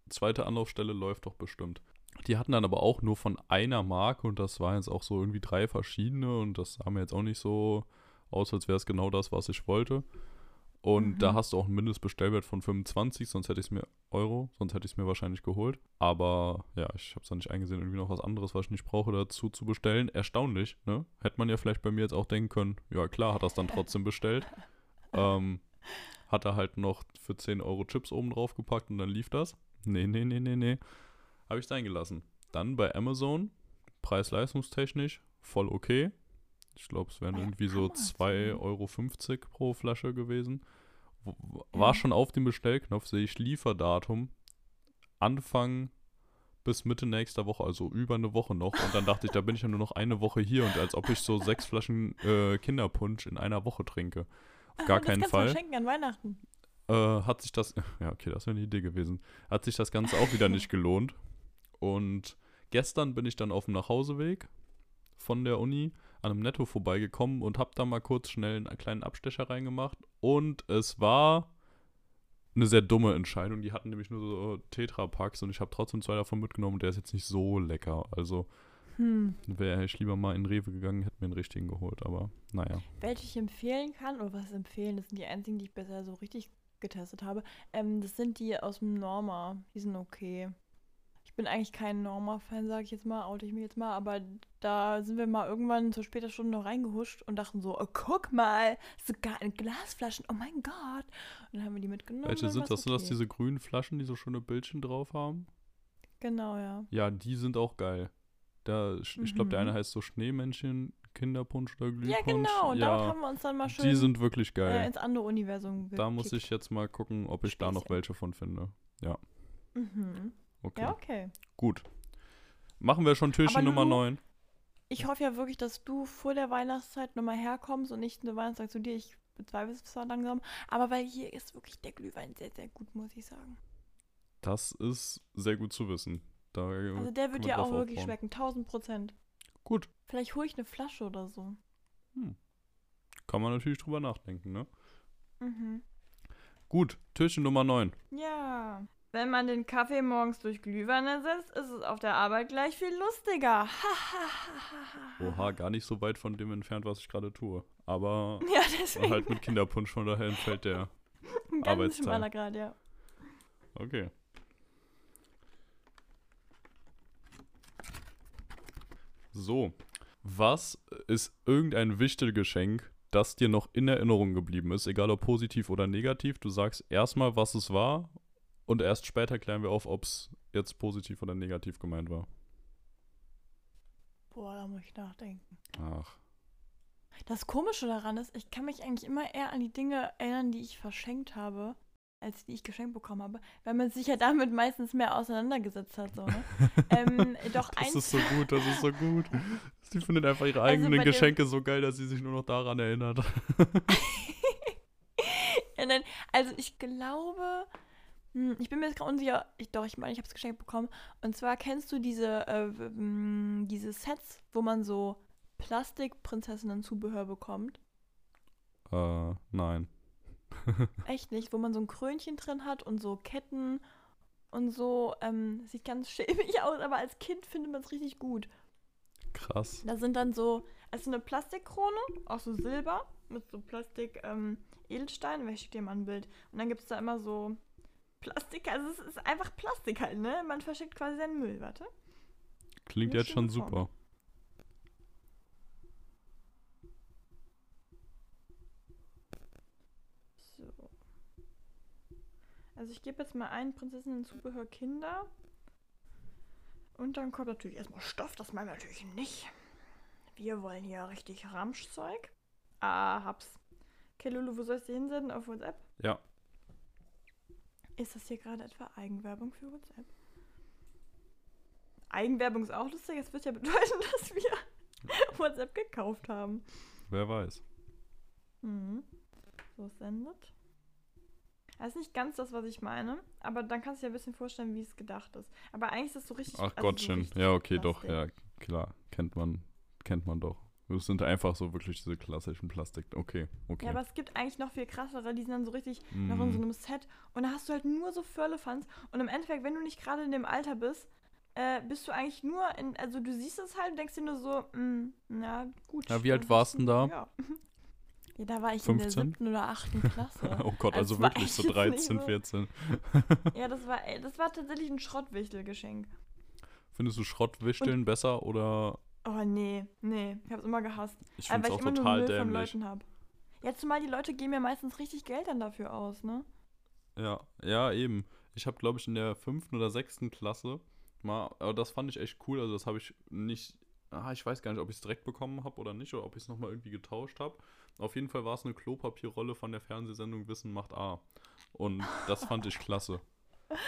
zweite Anlaufstelle läuft doch bestimmt. Die hatten dann aber auch nur von einer Marke und das waren jetzt auch so irgendwie drei verschiedene und das sah mir jetzt auch nicht so aus, als wäre es genau das, was ich wollte. Und Mhm. da hast du auch einen Mindestbestellwert von 25, sonst hätte ich es mir Euro, sonst hätte ich es mir wahrscheinlich geholt. Aber ja, ich habe es dann nicht eingesehen, irgendwie noch was anderes, was ich nicht brauche, dazu zu bestellen. Erstaunlich, ne? Hätte man ja vielleicht bei mir jetzt auch denken können, ja klar, hat das dann trotzdem bestellt. ähm, hat er halt noch für 10 Euro Chips oben drauf gepackt und dann lief das. Nee, nee, nee, nee, nee. Habe ich sein gelassen. Dann bei Amazon, preis-leistungstechnisch, voll okay. Ich glaube, es wären irgendwie so Amazon? 2,50 Euro pro Flasche gewesen. War Ja. schon auf dem Bestellknopf, sehe ich Lieferdatum Anfang bis Mitte nächster Woche, also über eine Woche noch. Und dann dachte ich, da bin ich ja nur noch eine Woche hier und als ob ich so sechs Flaschen äh, Kinderpunsch in einer Woche trinke. Auf gar das keinen Fall. Du schenken an Weihnachten. Äh, hat sich das, ja, okay, das wäre eine Idee gewesen. Hat sich das Ganze auch wieder nicht gelohnt. Und gestern bin ich dann auf dem Nachhauseweg von der Uni an einem Netto vorbeigekommen und habe da mal kurz schnell einen kleinen Abstecher reingemacht. Und es war eine sehr dumme Entscheidung. Die hatten nämlich nur so Tetra-Packs und ich habe trotzdem zwei davon mitgenommen und der ist jetzt nicht so lecker. Also Hm. wäre ich lieber mal in Rewe gegangen, hätte mir einen richtigen geholt. Aber naja. Welche ich empfehlen kann, oder was empfehlen, das sind die einzigen, die ich bisher so richtig getestet habe. Ähm, das sind die aus dem Norma. Die sind okay. Ich bin eigentlich kein Norma-Fan, sage ich jetzt mal, oute ich mich jetzt mal, aber da sind wir mal irgendwann zur später Stunde noch reingehuscht und dachten so, oh, guck mal, sogar in Glasflaschen, oh mein Gott. Und dann haben wir die mitgenommen. Welche sind das? Sind das okay. diese grünen Flaschen, die so schöne Bildchen drauf haben? Genau, ja. Ja, die sind auch geil. Da, ich glaube, der Mhm. eine heißt so Schneemännchen, Kinderpunsch oder Glühpunsch. Ja, genau. Und ja, haben wir uns dann mal schön die sind wirklich äh, geil. ins andere Universum da muss gekickt. ich jetzt mal gucken, ob ich da noch Späßchen. welche von finde. Mhm. Okay, Ja, okay. gut. Machen wir schon Türchen Aber Nummer Lulu, 9. Ich hoffe ja wirklich, dass du vor der Weihnachtszeit nochmal herkommst und nicht eine Weihnachtszeit zu dir. Ich bezweifle es zwar langsam, aber weil hier ist wirklich der Glühwein sehr, sehr gut, muss ich sagen. Das ist sehr gut zu wissen. Da Also der wird drauf auch wirklich aufbauen. schmecken, 1000 Prozent. Gut, Vielleicht hole ich eine Flasche oder so. kann man natürlich drüber nachdenken, ne? Mhm. Gut, Türchen Nummer 9. Ja. Wenn man den Kaffee morgens durch Glühwein ersetzt, ist es auf der Arbeit gleich viel lustiger. Oha, gar nicht so weit von dem entfernt, was ich gerade tue. Aber Ja, halt mit Kinderpunsch, von daher entfällt der. ganz Arbeitsteil. schmaler Grad, ja. Okay. So, was ist irgendein Wichtelgeschenk, das dir noch in Erinnerung geblieben ist, egal ob positiv oder negativ? Du sagst erstmal, was es war und erst später klären wir auf, ob es jetzt positiv oder negativ gemeint war. Boah, da muss ich nachdenken. Ach, Das Komische daran ist, ich kann mich eigentlich immer eher an die Dinge erinnern, die ich verschenkt habe, als die ich geschenkt bekommen habe, weil man sich ja damit meistens mehr auseinandergesetzt hat. So, ne? ähm, doch das eins. ist so gut, das ist so gut. Sie findet einfach ihre Also eigenen dem- Geschenke so geil, dass sie sich nur noch daran erinnert. Ja, nein, also ich glaube, hm, ich bin mir jetzt gerade unsicher, ich, doch, ich meine, ich habe es geschenkt bekommen. Und zwar kennst du diese, äh, w- m, diese Sets, wo man so Plastikprinzessinnen-Zubehör bekommt? äh, nein. Echt nicht, wo man so ein Krönchen drin hat und so Ketten und so. Ähm, sieht ganz schäbig aus, aber als Kind findet man es richtig gut. Krass. Da sind dann so, also eine Plastikkrone, auch so Silber, mit so Plastik, ähm, Edelstein, ich schicke dir mal ein Bild. Und dann gibt es da immer so Plastik, also es ist einfach Plastik halt, ne? Man verschickt quasi seinen Müll, warte. Klingt Ja, jetzt schon Form. super. So. Also ich gebe jetzt mal ein Prinzessinnen-Zubehör Kinder. Und dann kommt natürlich erstmal Stoff, das meinen wir natürlich nicht. Wir wollen hier richtig Ramschzeug. Ah, hab's. Okay, Lulu, wo soll ich dir hinsenden? Auf WhatsApp? Ja, Ist das hier gerade etwa Eigenwerbung für WhatsApp? Eigenwerbung ist auch lustig. Es wird ja bedeuten, dass wir WhatsApp gekauft haben. wer weiß. Mhm. So sendet. Das ist nicht ganz das, was ich meine, aber dann kannst du dir ein bisschen vorstellen, wie es gedacht ist. Aber eigentlich ist es so richtig. Ach also so Gottchen. richtig ja, okay, doch, Plastik. ja, klar. Kennt man, kennt man doch. Das sind einfach so wirklich diese klassischen Plastik. Okay, okay. Ja, aber es gibt eigentlich noch viel krassere, die sind dann so richtig noch in so Mm, einem Set. Und da hast du halt nur so Firlefanz. Und im Endeffekt, wenn du nicht gerade in dem Alter bist, äh, bist du eigentlich nur in, also du siehst es halt und denkst dir nur so, mm, na gut. Ja, wie alt warst ist denn da? Ja. ja, da war ich in der 15? siebten oder achten Klasse. oh Gott, also war wirklich so echt jetzt nicht 13, so- 14. ja, das war, das war tatsächlich ein Schrottwichtelgeschenk. Findest du Schrottwichteln besser oder Oh nee, nee, ich hab's immer gehasst. ich Äh, es weil auch ich immer nur total Müll von dämlich. Leuten hab. Ja, zumal die Leute geben ja meistens richtig Geld dann dafür aus, ne? Ja, ja, eben. Ich habe, glaube ich, in der fünften oder sechsten Klasse mal, aber das fand ich echt cool. Also das habe ich nicht, ah, ich weiß gar nicht, ob ich es direkt bekommen habe oder nicht, oder ob ich es nochmal irgendwie getauscht habe. Auf jeden Fall war es eine Klopapierrolle von der Fernsehsendung Wissen macht A. Und das fand ich klasse.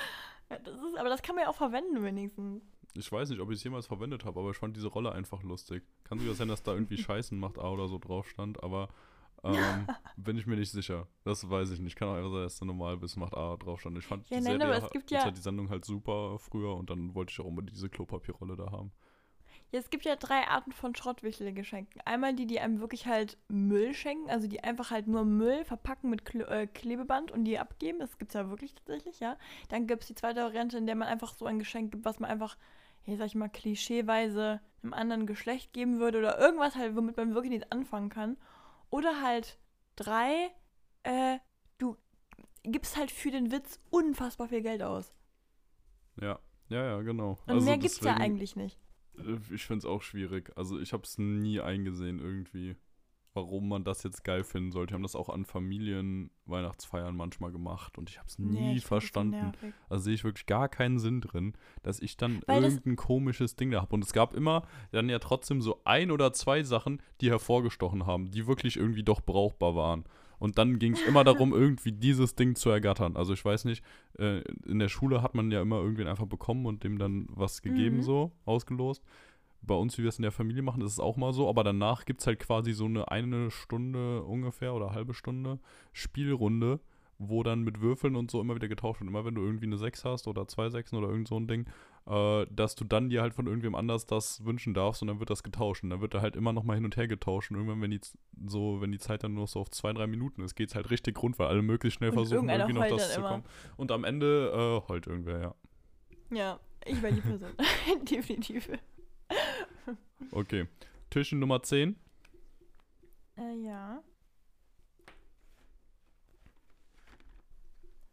Ja, das ist, aber das kann man ja auch verwenden wenigstens. Ich weiß nicht, ob ich es jemals verwendet habe, aber ich fand diese Rolle einfach lustig. Kann sogar sein, dass da irgendwie Scheißen macht A oder so drauf stand, aber ähm, bin ich mir nicht sicher. Das weiß ich nicht. Kann auch einfach sein, dass da normal bis macht A drauf stand. Ich fand Ja, die, nein, Serie, aber es gibt ja- die Sendung halt super früher und dann wollte ich auch immer diese Klopapierrolle da haben. Ja, es gibt ja drei Arten von Schrottwichtelgeschenken. Einmal die, die einem wirklich halt Müll schenken, also die einfach halt nur Müll verpacken mit Kle äh, Klebeband und die abgeben. Das gibt's ja wirklich tatsächlich, ja. Dann gibt's die zweite Variante, in der man einfach so ein Geschenk gibt, was man einfach, ja, sag ich mal, klischeeweise einem anderen Geschlecht geben würde oder irgendwas halt, womit man wirklich nichts anfangen kann. Oder halt drei, äh, du gibst halt für den Witz unfassbar viel Geld aus. Ja, ja, ja, genau. Und mehr gibt's ja eigentlich nicht. Äh, Ich finde es auch schwierig. Also ich habe es nie eingesehen irgendwie, warum man das jetzt geil finden sollte. Die haben das auch an Familien-Weihnachtsfeiern manchmal gemacht und ich habe es nie Nee, verstanden. Also sehe ich wirklich gar keinen Sinn drin, dass ich dann Weil irgendein komisches Ding da habe. Und es gab immer dann ja trotzdem so ein oder zwei Sachen, die hervorgestochen haben, die wirklich irgendwie doch brauchbar waren. Und dann ging es immer darum, irgendwie dieses Ding zu ergattern. Also ich weiß nicht, äh, in der Schule hat man ja immer irgendwen einfach bekommen und dem dann was gegeben, Mhm. so ausgelost. Bei uns, wie wir es in der Familie machen, ist es auch mal so, aber danach gibt es halt quasi so eine eine Stunde ungefähr oder halbe Stunde Spielrunde, wo dann mit Würfeln und so immer wieder getauscht wird. Immer wenn du irgendwie eine 6 hast oder zwei Sechsen oder irgend so ein Ding, äh, dass du dann dir halt von irgendwem anders das wünschen darfst und dann wird das getauscht. Und dann wird da halt immer nochmal hin und her getauscht. Und irgendwann, wenn die, so, wenn die Zeit dann nur noch so auf zwei, drei Minuten ist, geht es halt richtig rund, weil alle möglichst schnell Und versuchen, irgendwie noch das zu immer. kommen. Und am Ende äh, heult irgendwer, ja. Ja, ich war die Person. Definitiv. Okay. Türchen Nummer 10. Äh, ja.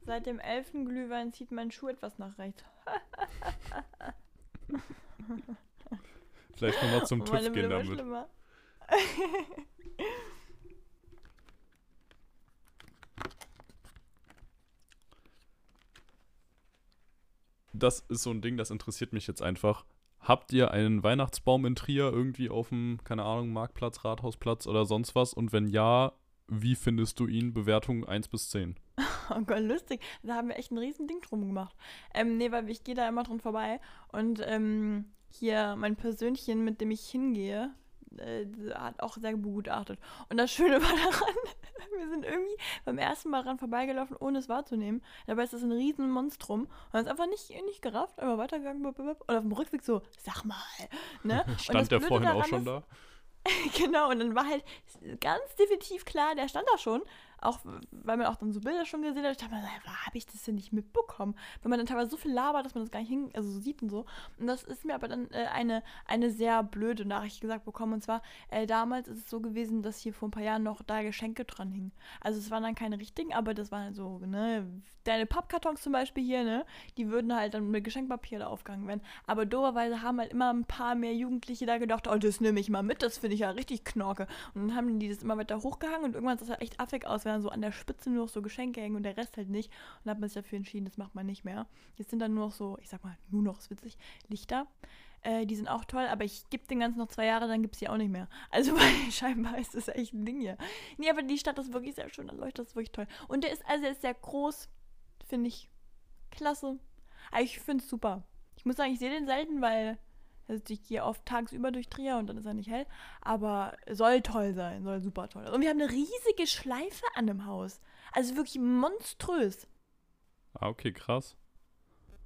Seit dem elften Glühwein zieht mein Schuh etwas nach rechts. Vielleicht nochmal zum meine TÜV gehen damit. das ist so ein Ding, das interessiert mich jetzt einfach. Habt ihr einen Weihnachtsbaum in Trier irgendwie auf dem, keine Ahnung, Marktplatz, Rathausplatz oder sonst was? Und wenn ja, wie findest du ihn? Bewertung 1 bis 10. Oh Gott, lustig. Da haben wir echt ein riesen Ding drum gemacht. Ähm, nee, weil ich gehe da immer dran vorbei. Und ähm, hier mein Persönchen, mit dem ich hingehe, äh, hat auch sehr begutachtet. Und das Schöne war daran, wir sind irgendwie beim ersten Mal dran vorbeigelaufen, ohne es wahrzunehmen. Dabei ist das ein riesen Monstrum. Und es einfach nicht, nicht gerafft, einfach weitergegangen. Und auf dem Rückweg so, sag mal. Ne? Stand der vorhin auch schon ist, da? Genau, und dann war halt ganz definitiv klar, der stand da schon. Auch weil man auch dann so Bilder schon gesehen hat. Ich dachte mir, habe ich das denn nicht mitbekommen? Wenn man dann teilweise so viel labert, dass man das gar nicht hin, also so sieht und so. Und das ist mir aber dann äh, eine, eine sehr blöde Nachricht gesagt bekommen. Und zwar, äh, damals ist es so gewesen, dass hier vor ein paar Jahren noch da Geschenke dran hingen. Also es waren dann keine richtigen, aber das waren so, ne, deine Pappkartons zum Beispiel hier, ne, die würden halt dann mit Geschenkpapier da aufgegangen werden. Aber doberweise haben halt immer ein paar mehr Jugendliche da gedacht, oh, das nehme ich mal mit, das finde ich ja richtig knorke. Und dann haben die das immer weiter hochgehangen und irgendwann sah das halt echt affig aus, wenn dann so an der Spitze nur noch so Geschenke hängen und der Rest halt nicht. Und dann hat man sich dafür entschieden, das macht man nicht mehr. Jetzt sind dann nur noch so, ich sag mal, nur noch, ist witzig, Lichter. Äh, die sind auch toll, aber ich gebe den ganzen noch zwei Jahre, dann gibt es die auch nicht mehr. Also weil scheinbar ist das echt ein Ding hier. Nee, aber die Stadt ist wirklich sehr schön, da leuchtet das wirklich toll. Und der ist, also der ist sehr groß, finde ich klasse. Aber ich finde es super. Ich muss sagen, ich sehe den selten, weil also ich gehe oft tagsüber durch Trier und dann ist er nicht hell. Aber soll toll sein, soll super toll sein. Und wir haben eine riesige Schleife an dem Haus. Also wirklich monströs. Ah, okay, krass.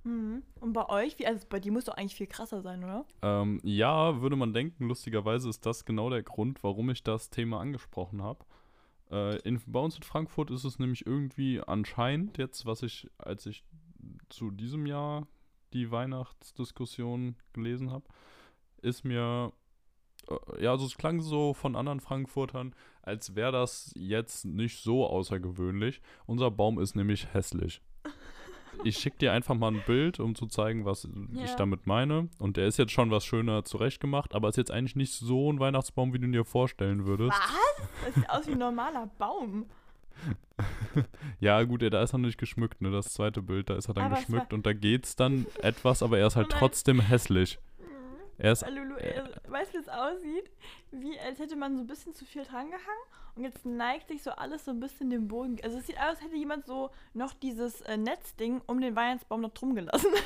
Mhm. Und bei euch, wie, also bei dir muss doch eigentlich viel krasser sein, oder? Ähm, ja, würde man denken, lustigerweise ist das genau der Grund, warum ich das Thema angesprochen habe. Äh, in, bei uns in Frankfurt ist es nämlich irgendwie anscheinend jetzt, was ich, als ich zu diesem Jahr die Weihnachtsdiskussion gelesen habe, ist mir, äh, ja, also es klang so von anderen Frankfurtern, als wäre das jetzt nicht so außergewöhnlich. Unser Baum ist nämlich hässlich. Ich schicke dir einfach mal ein Bild, um zu zeigen, was ich Ja. damit meine. Und der ist jetzt schon was schöner zurechtgemacht, aber ist jetzt eigentlich nicht so ein Weihnachtsbaum, wie du dir vorstellen würdest. Was? Das sieht aus wie ein normaler Baum. Ja, gut, ja, da ist er noch nicht geschmückt, ne? Das zweite Bild, da ist er dann Aber es geschmückt und da geht's dann etwas, aber er ist halt Oh trotzdem hässlich. Er ist, Lulu, äh, weißt du, wie es aussieht? Wie als hätte man so ein bisschen zu viel drangehangen und jetzt neigt sich so alles so ein bisschen den Boden. Also es sieht aus, als hätte jemand so noch dieses äh, Netzding um den Weihnachtsbaum noch drum gelassen.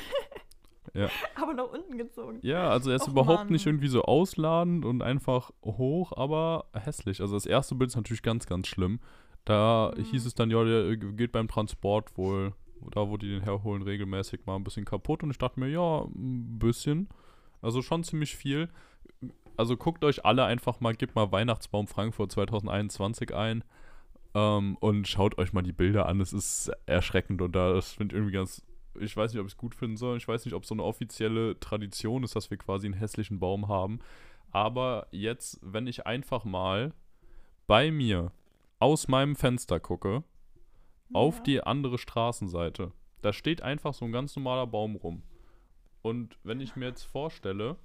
Ja. aber nach unten gezogen. Ja, also er ist Och, überhaupt Mann. nicht irgendwie so ausladend und einfach hoch, aber hässlich. Also das erste Bild ist natürlich ganz, ganz schlimm. Da Mhm. hieß es dann, ja, der geht beim Transport wohl, da wo die den herholen, regelmäßig mal ein bisschen kaputt. Und ich dachte mir, ja, ein bisschen. Also schon ziemlich viel. Also guckt euch alle einfach mal, gebt mal Weihnachtsbaum Frankfurt 2021 ein. Ähm, und schaut euch mal die Bilder an. Es ist erschreckend und da, das finde ich irgendwie ganz. Ich weiß nicht, ob ich es gut finden soll. Ich weiß nicht, ob es so eine offizielle Tradition ist, dass wir quasi einen hässlichen Baum haben. Aber jetzt, wenn ich einfach mal bei mir aus meinem Fenster gucke, auf Ja. die andere Straßenseite, da steht einfach so ein ganz normaler Baum rum. Und wenn ich mir jetzt vorstelle,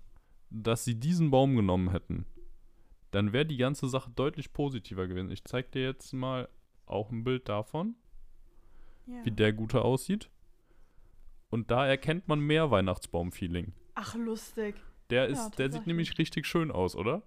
dass sie diesen Baum genommen hätten, dann wäre die ganze Sache deutlich positiver gewesen. Ich zeig dir jetzt mal auch ein Bild davon, Ja. wie der gute aussieht. Und da erkennt man mehr Weihnachtsbaum-Feeling. Ach, lustig. Der, Ja, ist, der sieht nämlich richtig schön aus, oder?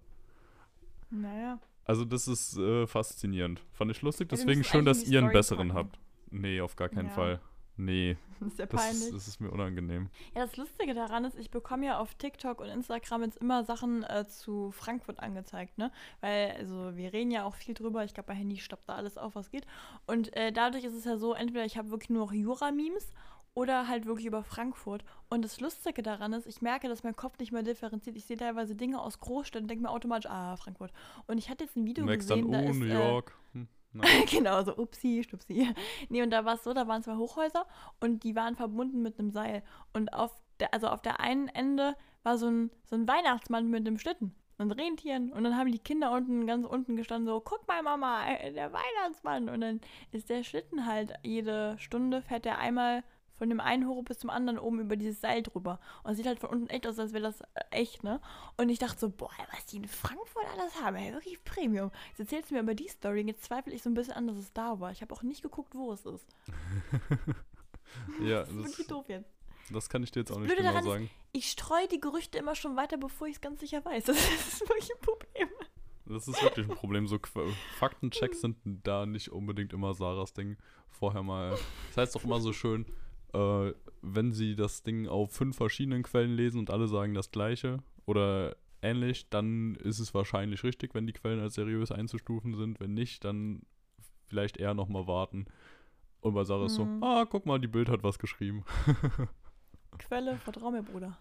Naja. Also das ist äh, faszinierend. Fand ich lustig, deswegen schön, dass ihr einen besseren packen. habt. Nee, auf gar keinen Ja. Fall. Nee, Das ist ja das peinlich. ist, das ist mir unangenehm. Ja, das Lustige daran ist, ich bekomme ja auf TikTok und Instagram jetzt immer Sachen äh, zu Frankfurt angezeigt, ne? Weil, also wir reden ja auch viel drüber. Ich glaube, bei Handy stoppt da alles auf, was geht. Und äh, dadurch ist es ja so, entweder ich habe wirklich nur noch Jura-Memes oder halt wirklich über Frankfurt. Und das Lustige daran ist, ich merke, dass mein Kopf nicht mehr differenziert. Ich sehe teilweise Dinge aus Großstädten und denke mir automatisch, ah, Frankfurt. Und ich hatte jetzt ein Video merkst gesehen, dann, da oh, ist, New äh, York. Hm, nein. genau, so upsi, stupsi. Nee, und da war es so, da waren zwei Hochhäuser und die waren verbunden mit einem Seil. Und auf der, also auf der einen Ende war so ein, so ein Weihnachtsmann mit einem Schlitten und Rentieren. Und dann haben die Kinder unten, ganz unten gestanden, so, guck mal, Mama, äh, der Weihnachtsmann. Und dann ist der Schlitten halt, jede Stunde fährt der einmal von dem einen hoch bis zum anderen oben über dieses Seil drüber. Und es sieht halt von unten echt aus, als wäre das äh, echt, ne? Und ich dachte so, boah, was die in Frankfurt alles haben, ey, wirklich Premium. Jetzt erzählst du mir über die Story, jetzt zweifle ich so ein bisschen an, dass es da war. Ich habe auch nicht geguckt, wo es ist. Ja, Das ist wirklich das, doof jetzt. das kann ich dir jetzt auch nicht Blöde genau daran ist- sagen. Ich streue die Gerüchte immer schon weiter, bevor ich es ganz sicher weiß. Das ist wirklich ein Problem. Das ist wirklich ein Problem. So Faktenchecks sind da nicht unbedingt immer Sarahs Ding. Vorher mal. Das heißt doch immer so schön, äh, wenn sie das Ding auf fünf verschiedenen Quellen lesen und alle sagen das gleiche oder ähnlich, dann ist es wahrscheinlich richtig, wenn die Quellen als seriös einzustufen sind. Wenn nicht, dann vielleicht eher nochmal warten. Und bei Sarah ist so, Mhm. ah, guck mal, die Bild hat was geschrieben. Quelle, vertrau mir, Bruder.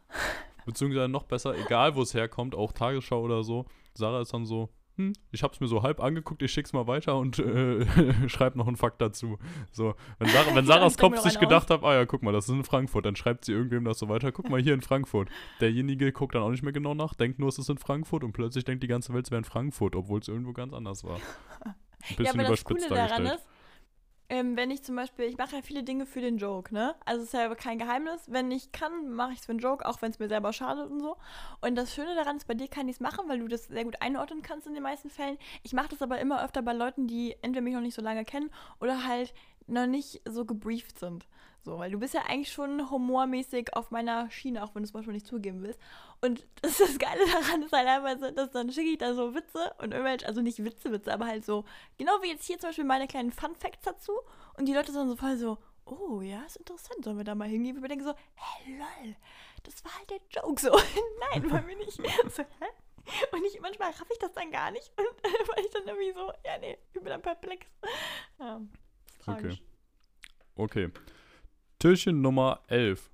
Beziehungsweise noch besser, egal wo es herkommt, auch Tagesschau oder so. Sarah ist dann so, hm, ich hab's mir so halb angeguckt, ich schick's mal weiter und äh, schreib noch einen Fakt dazu. So, wenn, Sarah, wenn Sarahs Kopf sich gedacht hat, ah ja, guck mal, das ist in Frankfurt, dann schreibt sie irgendwem das so weiter, guck mal hier in Frankfurt. Derjenige guckt dann auch nicht mehr genau nach, denkt nur, es ist in Frankfurt und plötzlich denkt die ganze Welt, es wäre in Frankfurt, obwohl es irgendwo ganz anders war. Ein bisschen ja, aber das Coole daran ist, ähm, wenn ich zum Beispiel, ich mache ja viele Dinge für den Joke, ne? Also es ist ja kein Geheimnis. Wenn ich kann, mache ich es für den Joke, auch wenn es mir selber schadet und so. Und das Schöne daran ist, bei dir kann ich es machen, weil du das sehr gut einordnen kannst in den meisten Fällen. Ich mache das aber immer öfter bei Leuten, die entweder mich noch nicht so lange kennen oder halt noch nicht so gebrieft sind. So, weil du bist ja eigentlich schon humormäßig auf meiner Schiene, auch wenn du es manchmal nicht zugeben willst. Und das, das Geile daran ist halt einfach so, dass dann schicke ich da so Witze und irgendwelche, also nicht Witze, Witze, aber halt so, genau wie jetzt hier zum Beispiel meine kleinen Fun Facts dazu. Und die Leute sind dann so voll so, oh ja, ist interessant, sollen wir da mal hingehen? Und wir denken so, hä, lol, das war halt der Joke. So, nein, wollen wir nicht. So, hä? Und ich, manchmal raff ich das dann gar nicht. Und weil ich dann irgendwie so, ja, nee, ich bin dann perplex. Ja, ist tragisch. Okay. Türchen Nummer 11.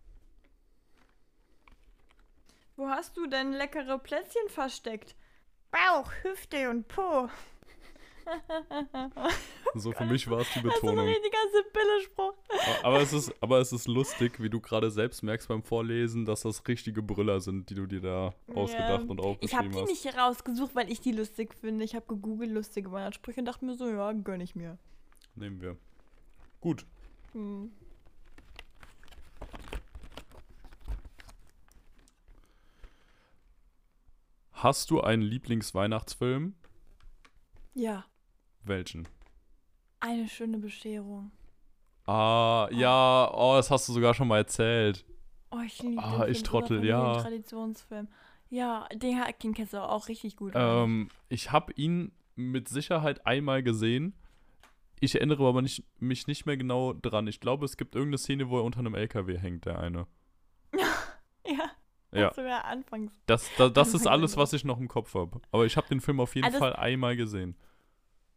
Wo hast du denn leckere Plätzchen versteckt? Bauch, Hüfte und Po. So für mich war es die Das ist so ein Betonung. richtiger Sibylle-Spruch. Aber es, ist, aber es ist lustig, wie du gerade selbst merkst beim Vorlesen, dass das richtige Brüller sind, die du dir da ausgedacht Ja, und Ich habe aufgeschrieben die hast. nicht rausgesucht, weil ich die lustig finde. Ich habe gegoogelt lustige Weihnachtssprüche und dachte mir so, ja, gönn ich mir. Nehmen wir. Gut. Hm. Hast du einen Lieblingsweihnachtsfilm? Ja, Welchen? eine schöne Bescherung. Ah, ja, oh, das hast du sogar schon mal erzählt. Oh, ich liebe Ah, den ich Film, Trottel, ja. Traditionsfilm. Ja, den, den kennst du auch richtig gut. Ähm, ich habe ihn mit Sicherheit einmal gesehen. Ich erinnere aber nicht, mich nicht mehr genau dran. Ich glaube, es gibt irgendeine Szene, wo er unter einem LKW hängt, der eine. Ja. sogar anfangs. Das, das, das ist Anfang alles, was ich noch im Kopf habe. Aber ich habe den Film auf jeden Also Fall einmal gesehen.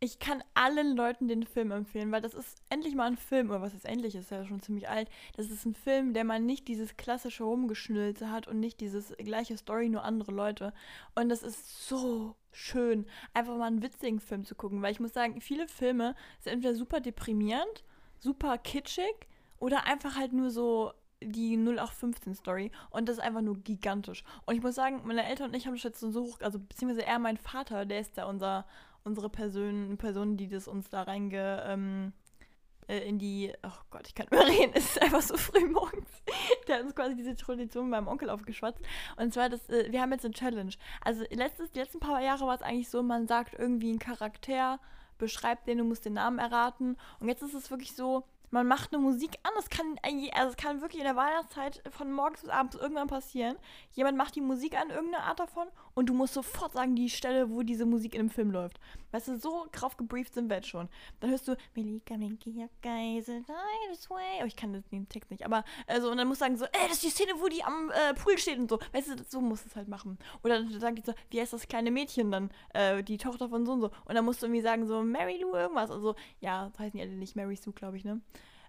Ich kann allen Leuten den Film empfehlen, weil das ist endlich mal ein Film, oder was ist endlich, ist ja schon ziemlich alt. Das ist ein Film, der mal nicht dieses klassische Rumgeschnülze hat und nicht dieses gleiche Story, nur andere Leute. Und das ist so schön, einfach mal einen witzigen Film zu gucken, weil ich muss sagen, viele Filme sind entweder super deprimierend, super kitschig oder einfach halt nur so die 0815-Story und das ist einfach nur gigantisch. Und ich muss sagen, meine Eltern und ich haben das jetzt so hoch, also beziehungsweise eher mein Vater, der ist da unser, unsere Person, Person, die das uns da reinge, ähm, äh, in die, oh Gott, ich kann nicht mehr reden, es ist einfach so früh morgens. Der hat uns quasi diese Tradition beim Onkel aufgeschwatzt. Und zwar, das, äh, wir haben jetzt eine Challenge. Also letztes, die letzten paar Jahre war es eigentlich so, man sagt irgendwie einen Charakter, beschreibt den, du musst den Namen erraten. Und jetzt ist es wirklich so, man macht eine Musik an, das kann, also es kann wirklich in der Weihnachtszeit von morgens bis abends irgendwann passieren. Jemand macht die Musik an, irgendeine Art davon, und du musst sofort sagen, die Stelle, wo diese Musik in dem Film läuft. Weißt du, so drauf gebrieft sind wir jetzt schon. Dann hörst du, Melika, way. Oh, ich kann den Text nicht, aber, also, und dann musst du sagen so, ey, das ist die Szene, wo die am äh, Pool steht und so. Weißt du, so musst du es halt machen. Oder dann sagen die so, wie heißt das kleine Mädchen dann, äh, die Tochter von so und so. Und dann musst du irgendwie sagen so, Mary Lou irgendwas. Also, ja, das heißen die alle nicht Mary Sue, glaube ich, ne?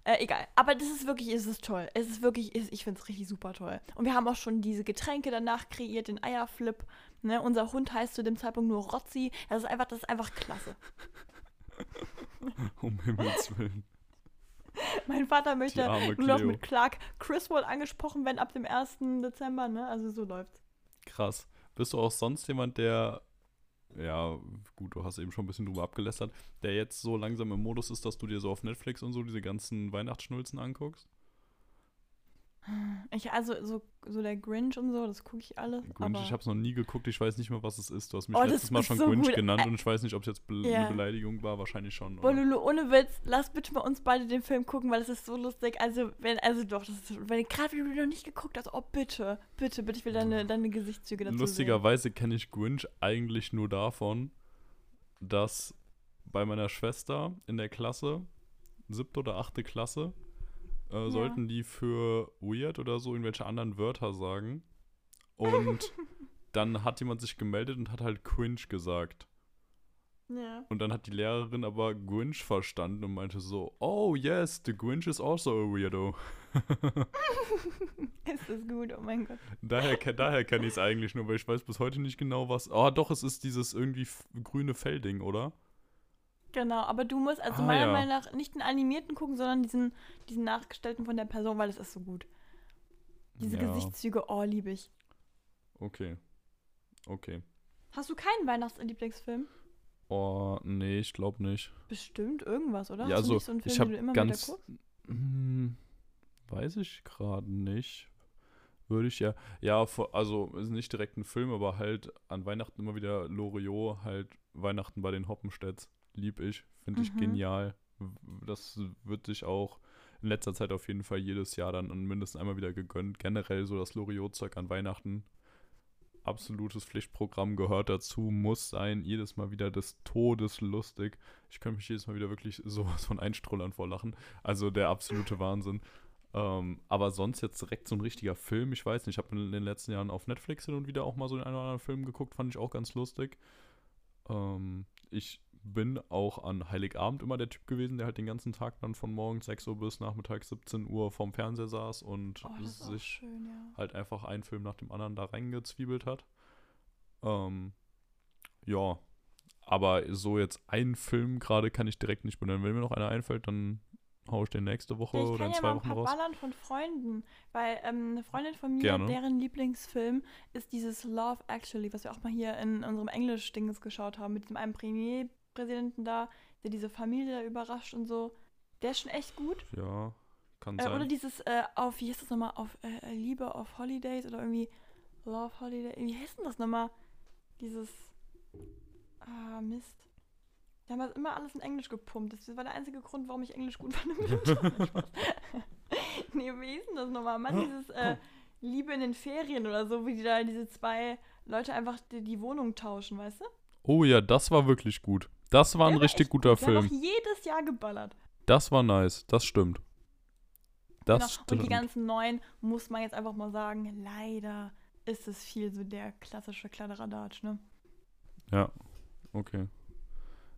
Äh, egal. Aber das ist wirklich, es ist toll. Es ist wirklich, ich finde es richtig super toll. Und wir haben auch schon diese Getränke danach kreiert, den Eierflip. Ne? Unser Hund heißt zu dem Zeitpunkt nur Rotzi. Das ist einfach, das ist einfach klasse. Um Himmels Willen. Mein Vater möchte nur noch mit Clark Criswell angesprochen werden ab dem 1. Dezember, ne? Also so läuft's. Krass. Bist du auch sonst jemand, der, ja, gut, du hast eben schon ein bisschen drüber abgelästert, der jetzt so langsam im Modus ist, dass du dir so auf Netflix und so diese ganzen Weihnachtsschnulzen anguckst? Ich, also so, so der Grinch und so, das gucke ich alles. Grinch, ich habe es noch nie geguckt, ich weiß nicht mehr, was es ist. Du hast mich Oh, letztes Mal schon so Grinch gut. genannt und ich weiß nicht, ob es jetzt be Ja. eine Beleidigung war, wahrscheinlich schon. Boah, oder? Lulu, ohne Witz, lass bitte mal uns beide den Film gucken, weil das ist so lustig. Also, wenn, also doch, das ist, wenn gerade wenn du noch nicht geguckt hast, oh bitte, bitte, bitte, ich will deine, deine Gesichtszüge dazu. Lustigerweise kenne ich Grinch eigentlich nur davon, dass bei meiner Schwester in der Klasse, siebte oder achte Klasse, äh, sollten die für weird oder so irgendwelche anderen Wörter sagen. Und dann hat jemand sich gemeldet und hat halt cringe gesagt. Ja. Und dann hat die Lehrerin aber Grinch verstanden und meinte so, oh yes, the Grinch is also a weirdo. Ist das gut, oh mein Gott. Daher, daher kenne ich es eigentlich nur, weil ich weiß bis heute nicht genau was. Ah, doch, es ist dieses irgendwie grüne Fellding, oder? Genau, aber du musst also Ah, meiner ja. Meinung nach nicht den animierten gucken, sondern diesen, diesen nachgestellten von der Person, weil das ist so gut. Diese Ja, Gesichtszüge, oh, liebe ich. Okay. Okay. Hast du keinen Weihnachtslieblingsfilm? Oh, nee, ich glaube nicht. Bestimmt irgendwas, oder? Ja, Hast also, nicht so Film, ich den habe du immer ganz. wieder guckst? Hm, weiß ich gerade nicht. Würde ich ja. Ja, also ist nicht direkt ein Film, aber halt an Weihnachten immer wieder Loriot, halt Weihnachten bei den Hoppenstedts. Lieb ich. Finde ich Mhm. genial. Das wird sich auch in letzter Zeit auf jeden Fall jedes Jahr dann mindestens einmal wieder gegönnt. Generell so das Loriot-Zeug an Weihnachten. Absolutes Pflichtprogramm gehört dazu, muss sein. Jedes Mal wieder des Todes lustig. Ich könnte mich jedes Mal wieder wirklich sowas von einstrullern vor Lachen. Also der absolute Wahnsinn. Ähm, aber sonst jetzt direkt so ein richtiger Film, ich weiß nicht, ich habe in den letzten Jahren auf Netflix hin und wieder auch mal so den einen oder anderen Film geguckt, fand ich auch ganz lustig. Ähm, ich bin auch an Heiligabend immer der Typ gewesen, der halt den ganzen Tag dann von morgens 6 Uhr bis nachmittags 17 Uhr vorm Fernseher saß und Oh, sich schön, ja. halt einfach einen Film nach dem anderen da reingezwiebelt hat. Ähm, ja, aber so jetzt einen Film gerade kann ich direkt nicht benennen. Wenn mir noch einer einfällt, dann hau ich den nächste Woche Ja, ich oder kann in ja zwei ein Wochen paar raus. ballern von Freunden, weil ähm, eine Freundin von mir, Gerne. deren Lieblingsfilm ist dieses Love Actually, was wir auch mal hier in unserem Englisch-Dinges geschaut haben, mit diesem einen Premierpräsidenten da, der diese Familie da überrascht und so. Der ist schon echt gut. Ja, kann Äh, oder sein. dieses auf, wie heißt das nochmal, auf äh, Liebe auf Holidays oder irgendwie Love Holiday, wie heißt denn das nochmal? Dieses, ah, Mist. Da haben wir immer alles in Englisch gepumpt. Das war der einzige Grund, warum ich Englisch gut fand. Nee, wie hieß denn das nochmal? Mann, dieses äh, Liebe in den Ferien oder so, wie die da diese zwei Leute einfach die, die Wohnung tauschen, weißt du? Oh ja, das war wirklich gut. Das war ein Der richtig guter gut. Der hat Film. jedes Jahr geballert. Das war nice, das stimmt. Das Genau. Und die stimmt. ganzen neuen, muss man jetzt einfach mal sagen, leider ist es viel so der klassische Kladderadatsch, ne? Ja, okay.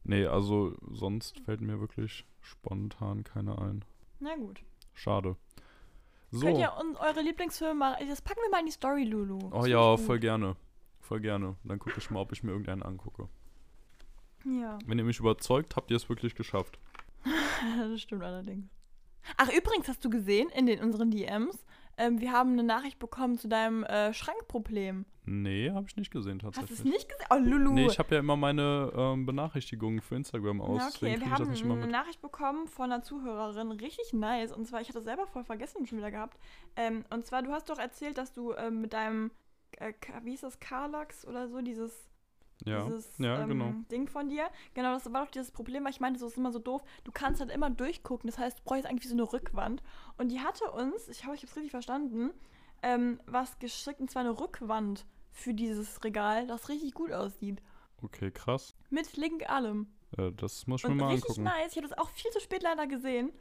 Nee, also sonst fällt mir wirklich spontan keiner ein. Na gut. Schade. So. Könnt ihr uns eure Lieblingsfilme mal. Das packen wir mal in die Story, Lulu. Oh Das ja, find ich voll gerne. Voll gerne. Dann gucke ich mal, ob ich mir irgendeinen angucke. Ja, Wenn ihr mich überzeugt, habt ihr es wirklich geschafft. das stimmt allerdings. Ach, übrigens hast du gesehen in den unseren DMs, ähm, wir haben eine Nachricht bekommen zu deinem äh, Schrankproblem. Nee, habe ich nicht gesehen Hast tatsächlich. du es nicht gesehen? Oh, Lulu. Nee, ich habe ja immer meine ähm, Benachrichtigungen für Instagram aus. Ja, deswegen okay, wir haben eine. Nachricht bekommen von einer Zuhörerin, richtig nice. Und zwar, ich hatte das selber voll vergessen schon wieder gehabt. Ähm, und zwar, du hast doch erzählt, dass du ähm, mit deinem, äh, wie hieß das, Carlax oder so, dieses, Ja, dieses ja ähm, genau. Ding von dir. Genau, das war doch dieses Problem, weil ich meinte, so ist immer so doof. Du kannst halt immer durchgucken. Das heißt, du brauchst eigentlich so eine Rückwand. Und die hatte uns, ich hoffe, ich habe es richtig verstanden, ähm, was geschickt, und zwar eine Rückwand für dieses Regal, das richtig gut aussieht. Okay, krass. Mit Link allem. Äh, das muss ich mir Und mal richtig angucken. nice. Ich habe das auch viel zu spät leider gesehen.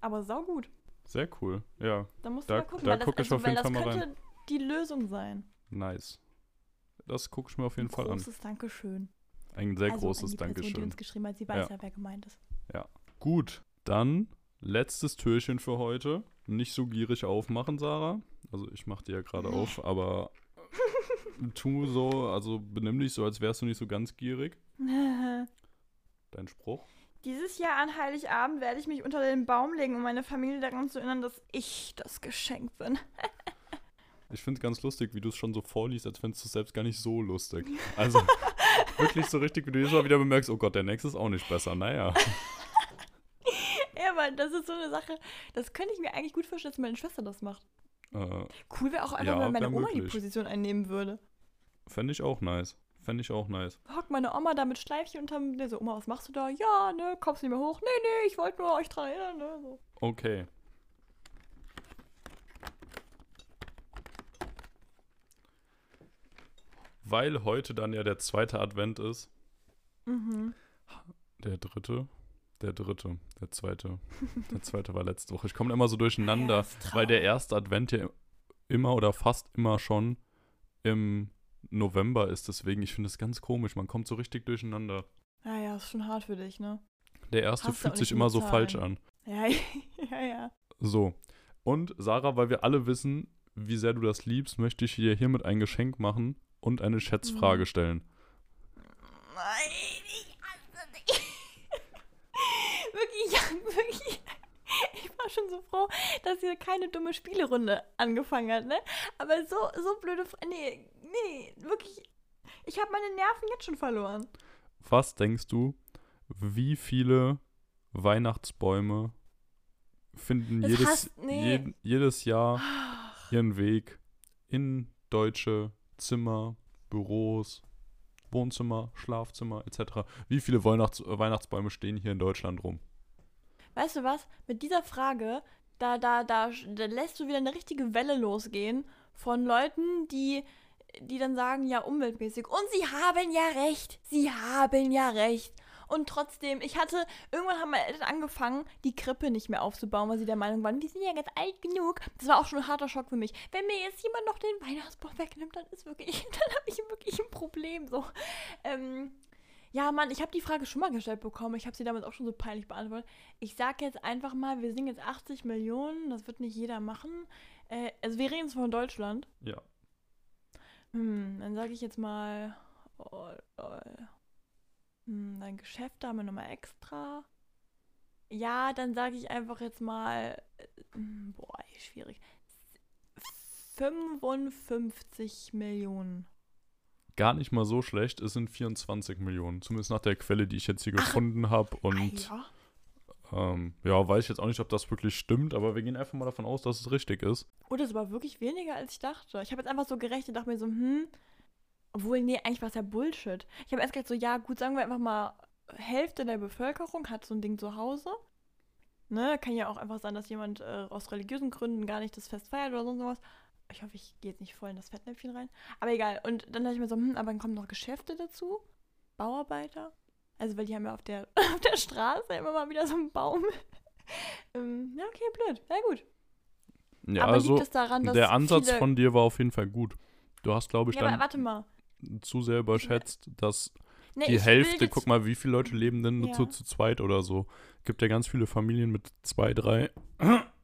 Aber sau gut. Sehr cool. Ja, Da musst Da- du mal gucken. da weil das, guck ich also, auf weil jeden Fall mal könnte die Lösung sein. nice. Das gucke ich mir auf jeden Ein Fall an. großes Dankeschön. Ein sehr also an großes die Person, die Dankeschön. uns geschrieben hat. Sie weiß Ja. ja, wer gemeint ist. Gut, dann letztes Türchen für heute. Nicht so gierig aufmachen, Sarah. Also ich mache dir ja gerade auf, aber tu so, also benimm dich so, als wärst du nicht so ganz gierig. Dein Spruch. Dieses Jahr an Heiligabend werde ich mich unter den Baum legen, um meine Familie daran zu erinnern, dass ich das Geschenk bin. Ich finde es ganz lustig, wie du es schon so vorliest, als fändest du es selbst gar nicht so lustig. Also wirklich so richtig, wie du jedes Mal wieder bemerkst, oh Gott, der nächste ist auch nicht besser. Naja. Ja, aber das ist so eine Sache, das könnte ich mir eigentlich gut vorstellen, dass meine Schwester das macht. Äh, Cool wäre auch einfach, Ja, wenn meine Oma die möglich. Position einnehmen würde. Fände ich auch nice. Fände ich auch nice. Hockt meine Oma da mit Schleifchen unterm. Der so, Oma, was machst du da? Ja, ne, kommst nicht mehr hoch? Nee, nee, ich wollte nur euch dran erinnern, ne? So. Okay. Weil heute dann ja der zweite Advent ist. Mhm. Der dritte. Der dritte. Der zweite. Der zweite war letzte Woche. Ich komme immer so durcheinander, Ja, weil der erste Advent ja immer oder fast immer schon im November ist. Deswegen, ich finde es ganz komisch. Man kommt so richtig durcheinander. Ja, ja, ist schon hart für dich, ne? Der erste Hast fühlt sich immer so falsch Zahlen. an. Ja, ja, ja. So. Und Sarah, weil wir alle wissen, wie sehr du das liebst, möchte ich dir hiermit ein Geschenk machen und eine Schätzfrage Mhm. stellen. Nein, ich hasse dich. wirklich, ja, wirklich. Ich war schon so froh, dass hier keine dumme Spielerunde angefangen hat, ne? Aber so, so blöde. Fra nee, nee, wirklich. Ich habe meine Nerven jetzt schon verloren. Was denkst du, wie viele Weihnachtsbäume finden Das jedes, hast- nee. jed- jedes Jahr ihren Weg in deutsche Zimmer, Büros, Wohnzimmer, Schlafzimmer etc.? Wie viele Weihnachts Weihnachtsbäume stehen hier in Deutschland rum? Weißt du was? Mit dieser Frage, da, da, da, da lässt du wieder eine richtige Welle losgehen von Leuten, die, die dann sagen, ja, umweltmäßig. Und sie haben ja recht. Sie haben ja recht. Und trotzdem, ich hatte, irgendwann haben meine Eltern angefangen, die Krippe nicht mehr aufzubauen, weil sie der Meinung waren, die sind ja ganz alt genug. Das war auch schon ein harter Schock für mich. Wenn mir jetzt jemand noch den Weihnachtsbaum wegnimmt, dann ist wirklich, dann habe ich wirklich ein Problem. So. Ähm, ja, Mann, ich habe die Frage schon mal gestellt bekommen. Ich habe sie damals auch schon so peinlich beantwortet. Ich sage jetzt einfach mal, wir sind jetzt 80 Millionen. Das wird nicht jeder machen. Äh, also wir reden jetzt von Deutschland. Ja. Hm, dann sage ich jetzt mal, oh, oh. Hm, dein Geschäft haben wir nochmal extra. Ja, dann sage ich einfach jetzt mal, äh, hm, boah, schwierig. 55 Millionen. Gar nicht mal so schlecht, es sind 24 Millionen. Zumindest nach der Quelle, die ich jetzt hier Ach. gefunden habe. Ah, Und ja. ähm, ja, weiß ich jetzt auch nicht, ob das wirklich stimmt, aber wir gehen einfach mal davon aus, dass es richtig ist. Oh, das war wirklich weniger, als ich dachte. Ich habe jetzt einfach so gerechnet, dachte mir so, hm, obwohl, nee, eigentlich war es ja Bullshit. Ich habe erst gedacht so, ja, gut, sagen wir einfach mal, Hälfte der Bevölkerung hat so ein Ding zu Hause. Ne, kann ja auch einfach sein, dass jemand äh, aus religiösen Gründen gar nicht das Fest feiert oder sonst was. Ich hoffe, ich gehe jetzt nicht voll in das Fettnäpfchen rein. Aber egal. Und dann dachte ich mir so, hm, aber dann kommen noch Geschäfte dazu. Bauarbeiter. Also, weil die haben ja auf der, auf der Straße immer mal wieder so einen Baum. ähm, ja, okay, blöd. Ja, gut. Ja, aber also liegt es daran, dass der Ansatz von dir war auf jeden Fall gut. Du hast, glaube ich, Ja, aber dann warte mal. Zu sehr überschätzt, dass Nee, die Hälfte, guck mal, wie viele Leute leben denn nur Ja. zu, zu zweit oder so. Gibt ja ganz viele Familien mit zwei, drei.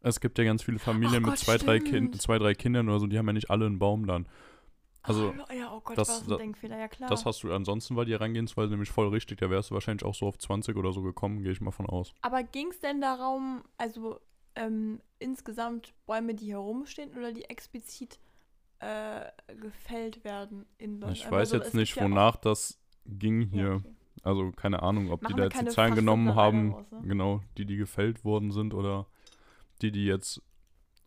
Es gibt ja ganz viele Familien mit Gott, zwei drei, kind, zwei, drei Kindern oder so, die haben ja nicht alle einen Baum dann. Also, oh, ja, oh Gott, das- das, ja klar. das hast du, ansonsten war die Herangehensweise nämlich voll richtig. Da wärst du wahrscheinlich auch so auf 20 oder so gekommen, gehe ich mal von aus. Aber ging es denn darum, also ähm, insgesamt Bäume, die herumstehen oder die explizit äh, gefällt werden in Deutschland? Ich weiß so, jetzt es nicht, ja wonach das ging hier. Ja, okay. Also keine Ahnung, ob Machen die da jetzt die Zahlen genommen haben, daraus, ne? genau, die, die gefällt worden sind oder die, die jetzt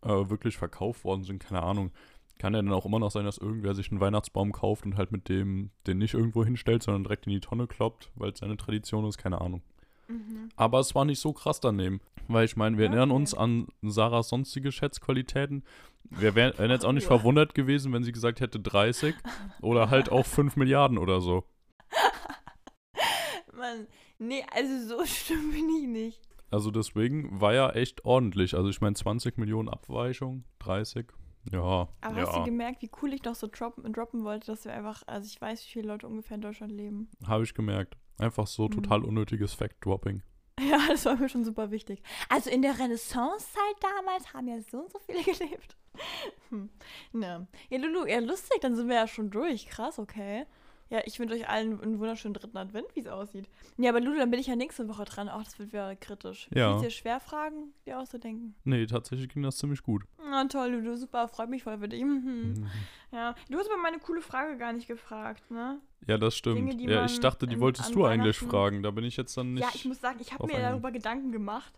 äh, wirklich verkauft worden sind, keine Ahnung. Kann ja dann auch immer noch sein, dass irgendwer sich einen Weihnachtsbaum kauft und halt mit dem den nicht irgendwo hinstellt, sondern direkt in die Tonne kloppt, weil es seine Tradition ist, keine Ahnung. Mhm. Aber es war nicht so krass daneben, weil ich meine, wir Ja, erinnern okay. uns an Sarahs sonstige Schätzqualitäten. Wir wären wären jetzt auch nicht verwundert gewesen, wenn sie gesagt hätte 30 oder halt auch 5 Milliarden oder so. Mann, nee, also so schlimm bin ich nicht. Also deswegen war ja echt ordentlich. Also ich meine 20 Millionen Abweichung, 30. Ja, Aber hast du ja, gemerkt, wie cool ich noch so droppen, droppen wollte, dass wir einfach, also ich weiß, wie viele Leute ungefähr in Deutschland leben. habe ich gemerkt. Einfach so Mhm. total unnötiges Fact-Dropping. Ja, das war mir schon super wichtig. Also in der Renaissancezeit damals haben ja so und so viele gelebt. Hm. Ja. ja, Lulu, ja, lustig, dann sind wir ja schon durch. Krass, okay. Ja, ich wünsche euch allen einen wunderschönen dritten Advent, wie es aussieht. Ja, aber Lulu, dann bin ich ja nächste Woche dran. Ach, das wird wieder kritisch. Ja. Fiel dir schwer, Fragen dir auszudenken? Nee, tatsächlich ging das ziemlich gut. Na toll, Lulu, super, freut mich voll für dich. Mhm. Mhm. Ja, du hast aber meine coole Frage gar nicht gefragt, ne? Ja, das stimmt. Dinge, ja, ich dachte, die in- wolltest du eigentlich fragen. Da bin ich jetzt dann nicht. ja, ich muss sagen, ich habe mir einen- darüber Gedanken gemacht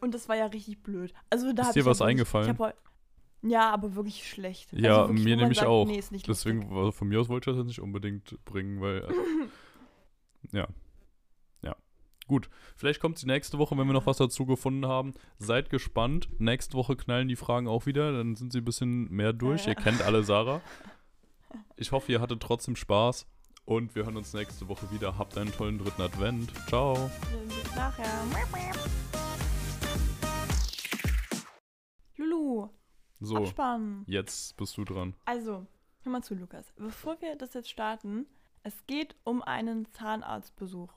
und das war ja richtig blöd. Also da Ist dir ich was eingefallen? Ich heu- ja, aber wirklich schlecht. Ja, also wirklich, mir nämlich sagt, auch. Nee, ist nicht Deswegen, also von mir aus wollte ich das nicht unbedingt bringen, weil. äh, ja. Ja. Gut. Vielleicht kommt die nächste Woche, wenn wir noch was dazu gefunden haben. Seid gespannt. Nächste Woche knallen die Fragen auch wieder. Dann sind sie ein bisschen mehr durch. Ja, ja. Ihr kennt alle Sarah. Ich hoffe, ihr hattet trotzdem Spaß. Und wir hören uns nächste Woche wieder. Habt einen tollen dritten Advent. Ciao. Bis nachher. Lulu, So, Abspann. jetzt bist du dran. Also, hör mal zu, Lukas. Bevor wir das jetzt starten, es geht um einen Zahnarztbesuch.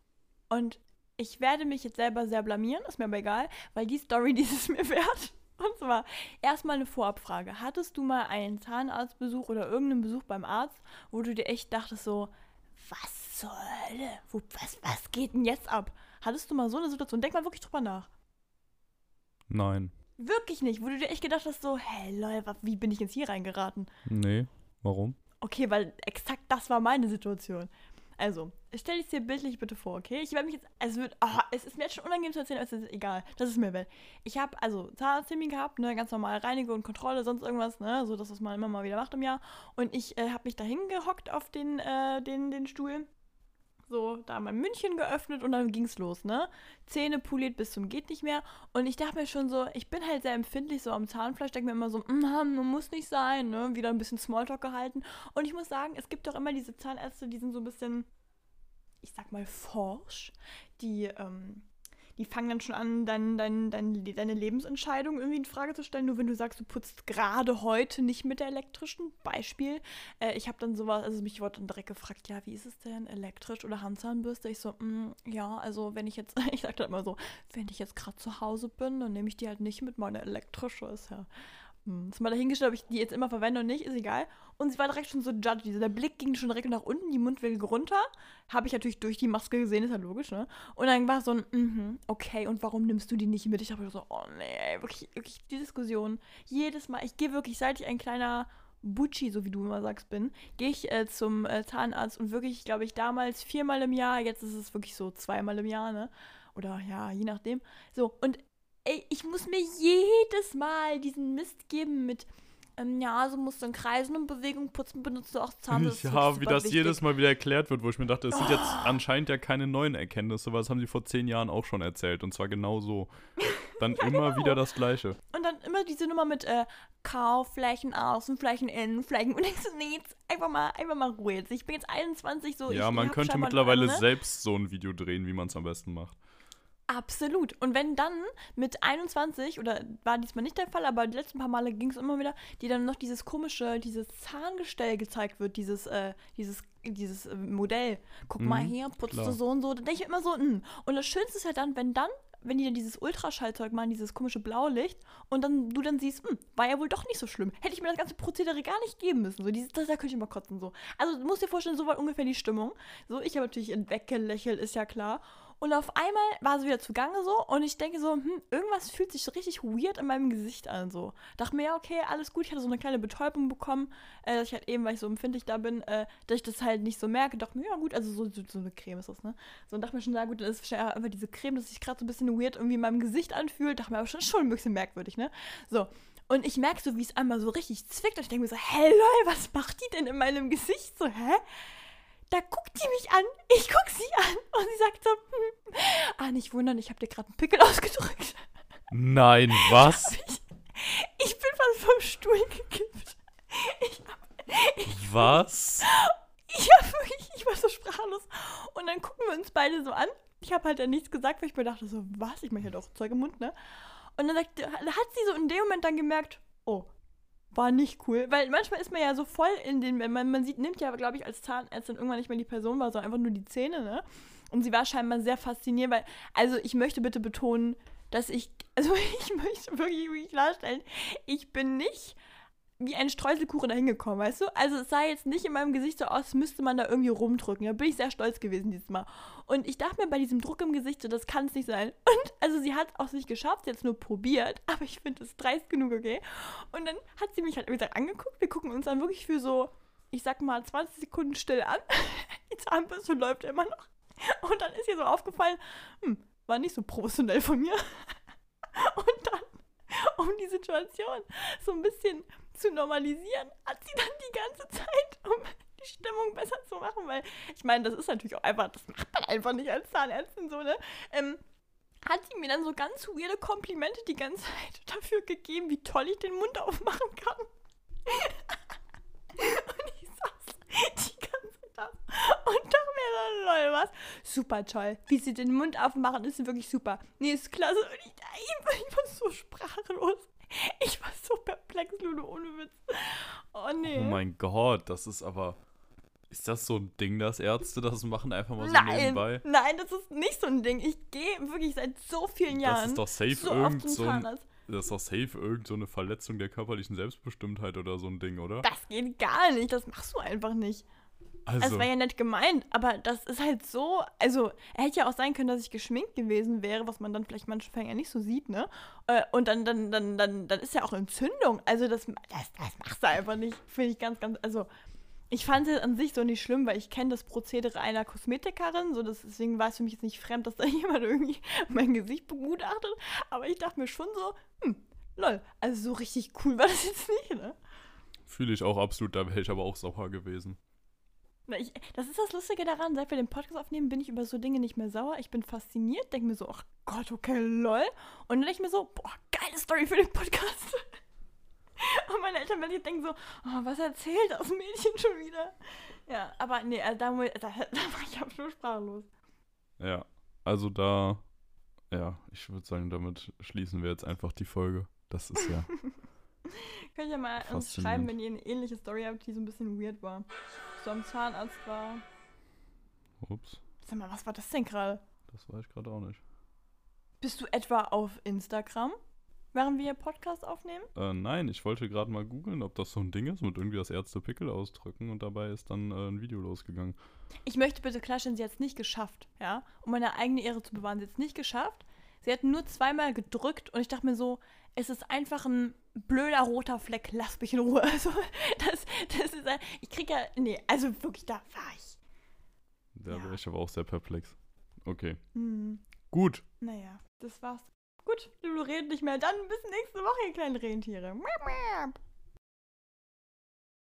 Und ich werde mich jetzt selber sehr blamieren, ist mir aber egal, weil die Story, die ist es mir wert. Und zwar erstmal eine Vorabfrage. Hattest du mal einen Zahnarztbesuch oder irgendeinen Besuch beim Arzt, wo du dir echt dachtest so, was zur Hölle? Wo, was, was geht denn jetzt ab? Hattest du mal so eine Situation? Denk mal wirklich drüber nach. Nein. Wirklich nicht, wo du dir echt gedacht hast so, hä, Leute, wa- wie bin ich jetzt hier reingeraten? Nee. Warum? Okay, weil exakt das war meine Situation. Also, stell dich dir bildlich bitte vor, okay? Ich werde mich jetzt, es wird, ah, es ist mir jetzt schon unangenehm zu erzählen, es ist egal, das ist mir wert. Ich habe also Zahnarzttermin gehabt, ne, ganz normal Reinigung und Kontrolle, sonst irgendwas, ne, so das, was man immer mal wieder macht im Jahr. Und ich äh, habe mich da hingehockt auf den, äh, den, den Stuhl. So, da mein Mündchen geöffnet und dann ging's los, ne? Zähne poliert bis zum geht nicht mehr. Und ich dachte mir schon so, ich bin halt sehr empfindlich so am Zahnfleisch, denke mir immer so, mm, muss nicht sein, ne? Wieder ein bisschen Smalltalk gehalten. Und ich muss sagen, es gibt doch immer diese Zahnärzte, die sind so ein bisschen, ich sag mal, forsch. Die, ähm, die fangen dann schon an, dein, dein, dein, deine Lebensentscheidung irgendwie in Frage zu stellen. Nur wenn du sagst, du putzt gerade heute nicht mit der elektrischen. Beispiel. Äh, ich habe dann sowas, also mich wurde dann direkt gefragt, ja, wie ist es denn, elektrisch oder Handzahnbürste? Ich so, mm, ja, also wenn ich jetzt, ich sag dann immer so, wenn ich jetzt gerade zu Hause bin, dann nehme ich die halt nicht mit, meine elektrische ist ja hm, Ist mal dahingestellt, ob ich die jetzt immer verwende und nicht, ist egal. Und sie war direkt schon so judgy. Der Blick ging schon direkt nach unten, die Mundwinkel runter. Habe ich natürlich durch die Maske gesehen, ist ja logisch, ne? Und dann war so ein, mhm, okay, und warum nimmst du die nicht mit? Ich habe so, oh nee, wirklich, wirklich die Diskussion. Jedes Mal, ich gehe wirklich, seit ich ein kleiner Bucci, so wie du immer sagst, bin, gehe ich äh, zum äh, Zahnarzt und wirklich, glaube ich, damals viermal im Jahr, jetzt ist es wirklich so zweimal im Jahr, ne? Oder ja, je nachdem. So, und ey, ich muss mir jedes Mal diesen Mist geben mit, ähm, ja, so musst du in Kreisen und Bewegung putzen, benutzt du auch Zahnbürste. Ja, wie das jedes Mal wieder erklärt wird, wo ich mir dachte, es sind jetzt anscheinend ja keine neuen Erkenntnisse, weil das haben sie vor zehn Jahren auch schon erzählt. Und zwar genau so. Dann immer genau. wieder das Gleiche. Und dann immer diese Nummer mit äh, Kaufflächen außen, Flächen innen, Flächen und ich so, nee, jetzt einfach mal, einfach mal Ruhe jetzt. Ich bin jetzt 21, so. ja, ich, man könnte mittlerweile eine, ne? selbst so ein Video drehen, wie man es am besten macht. Absolut. Und wenn dann mit 21, oder war diesmal nicht der Fall, aber die letzten paar Male ging es immer wieder, die dann noch dieses komische, dieses Zahngestell gezeigt wird, dieses, äh, dieses, dieses äh, Modell. Guck mal Mhm, hier, putzt klar. du so und so. Da denke ich immer so, mh. Und das Schönste ist ja dann, wenn dann, wenn die dann dieses Ultraschallzeug machen, dieses komische Blaulicht, und dann du dann siehst, hm, war ja wohl doch nicht so schlimm. Hätte ich mir das ganze Prozedere gar nicht geben müssen. So, dieses, das, da könnte ich mal kotzen. So. Also du musst dir vorstellen, so war ungefähr die Stimmung. So, ich habe natürlich weggelächelt, ist ja klar. Und auf einmal war sie wieder zugange so und ich denke so, hm, irgendwas fühlt sich richtig weird in meinem Gesicht an. So. Dachte mir, ja, okay, alles gut. Ich hatte so eine kleine Betäubung bekommen, äh, dass ich halt eben, weil ich so empfindlich da bin, äh, dass ich das halt nicht so merke. Dachte mir, ja gut, also so, so, so eine Creme ist das, ne? So und dachte mir schon, na gut, dann ist wahrscheinlich einfach diese Creme, dass sich gerade so ein bisschen weird irgendwie in meinem Gesicht anfühlt. Dachte mir aber schon, schon ein bisschen merkwürdig, ne? So. Und ich merke so, wie es einmal so richtig zwickt und ich denke mir so, hä, lol, was macht die denn in meinem Gesicht? So, hä? Da guckt die mich an, ich guck sie an und sie sagt so, hm, ah, nicht wundern, ich habe dir gerade einen Pickel ausgedrückt. Nein, was? Ich, ich bin fast vom Stuhl gekippt. Ich, hab, Was? ich, hab wirklich, ich war so sprachlos. Und dann gucken wir uns beide so an. Ich habe halt dann nichts gesagt, weil ich mir dachte so, was? Ich mache ja doch Zeug im Mund, ne? Und dann sagt, hat sie so in dem Moment dann gemerkt, oh, war nicht cool. Weil manchmal ist man ja so voll in den, man, man sieht, nimmt ja, glaube ich, als Zahnärztin irgendwann nicht mehr die Person wahr, sondern einfach nur die Zähne, ne? Und sie war scheinbar sehr fasziniert, weil, also ich möchte bitte betonen, dass ich, also ich möchte wirklich, wirklich klarstellen, ich bin nicht wie ein Streuselkuchen da hingekommen, weißt du? Also es sah jetzt nicht in meinem Gesicht so aus, müsste man da irgendwie rumdrücken. Da bin ich sehr stolz gewesen dieses Mal. Und ich dachte mir bei diesem Druck im Gesicht, so, das kann es nicht sein. Und also sie hat es auch nicht geschafft, es nur probiert, aber ich finde es dreist genug, okay? Und dann hat sie mich halt, wie gesagt, angeguckt. Wir gucken uns dann wirklich für so, ich sag mal, 20 Sekunden still an. Die Zahnbürste läuft immer noch. Und dann ist ihr so aufgefallen, hm, war nicht so professionell von mir. Und dann, um die Situation so ein bisschen zu normalisieren, hat sie dann die ganze Zeit, um die Stimmung besser zu machen, weil ich meine, das ist natürlich auch einfach, das macht man einfach nicht als Zahnärztin so, ne? Ähm, hat sie mir dann so ganz weirde Komplimente die ganze Zeit dafür gegeben, wie toll ich den Mund aufmachen kann. und ich saß die ganze Zeit da und dachte mir so, lol, was? Super toll. Wie sie den Mund aufmachen, ist wirklich super. Nee, ist klasse. Und ich, ich, war so sprachlos. Ich war so perplex, Lulu, ohne Witz. Oh nee. Oh mein Gott, das ist aber. Ist das so ein Ding, dass Ärzte das machen, einfach mal so nein, nebenbei? nein, das ist nicht so ein Ding. Ich gehe wirklich seit so vielen Jahren Das ist doch safe so irgend so ein. Das ist doch safe irgend so eine Verletzung der körperlichen Selbstbestimmtheit oder so ein Ding, oder? Das geht gar nicht. Das machst du einfach nicht. Das Also, wäre ja nett gemeint, aber das ist halt so. Also, er hätte ja auch sein können, dass ich geschminkt gewesen wäre, was man dann vielleicht manchmal ja nicht so sieht, ne? Äh, Und dann, dann, dann, dann, dann ist ja auch Entzündung. Also, das, das, das machst du einfach nicht. Finde ich ganz, ganz. Also, ich fand es an sich so nicht schlimm, weil ich kenne das Prozedere einer Kosmetikerin. So, das, deswegen war es für mich jetzt nicht fremd, dass da jemand irgendwie mein Gesicht begutachtet. Aber ich dachte mir schon so, hm, lol. Also, so richtig cool war das jetzt nicht, ne? fühle ich auch absolut, da wäre ich aber auch sauer gewesen. Ich, das ist das Lustige daran, seit wir den Podcast aufnehmen, bin ich über so Dinge nicht mehr sauer. Ich bin fasziniert, denke mir so, ach Gott, okay, lol. Und dann denke ich mir so, boah, geile Story für den Podcast. Und meine Eltern werden jetzt denken so, oh, was erzählt das Mädchen schon wieder? Ja, aber nee, also da, da, da war ich absolut sprachlos. Ja, also da. Ja, ich würde sagen, damit schließen wir jetzt einfach die Folge. Das ist ja. Könnt ihr mal uns schreiben, wenn ihr eine ähnliche Story habt, die so ein bisschen weird war. So am Zahnarzt war. Ups, Sag mal, was war das denn gerade? das war ich gerade auch nicht. Bist du etwa auf Instagram, während wir hier Podcast aufnehmen? Äh, nein, ich wollte gerade mal googeln, ob das so ein Ding ist, mit irgendwie das Ärzte Pickel ausdrücken und dabei ist dann äh, ein Video losgegangen. Ich möchte bitte klarstellen, sie hat es nicht geschafft, ja? Um meine eigene Ehre zu bewahren, sie hat es nicht geschafft. Sie hat nur zweimal gedrückt und ich dachte mir so, es ist einfach ein blöder roter Fleck, lass mich in Ruhe. Also, das, das ist, ein- ich krieg ja, nee, also wirklich, da war ich. Da Ja. wäre ich aber auch sehr perplex. Okay. Hm, Gut. naja, das war's. Gut, du redest nicht mehr. Dann bis nächste Woche, ihr kleinen Rentiere. Miau, miau.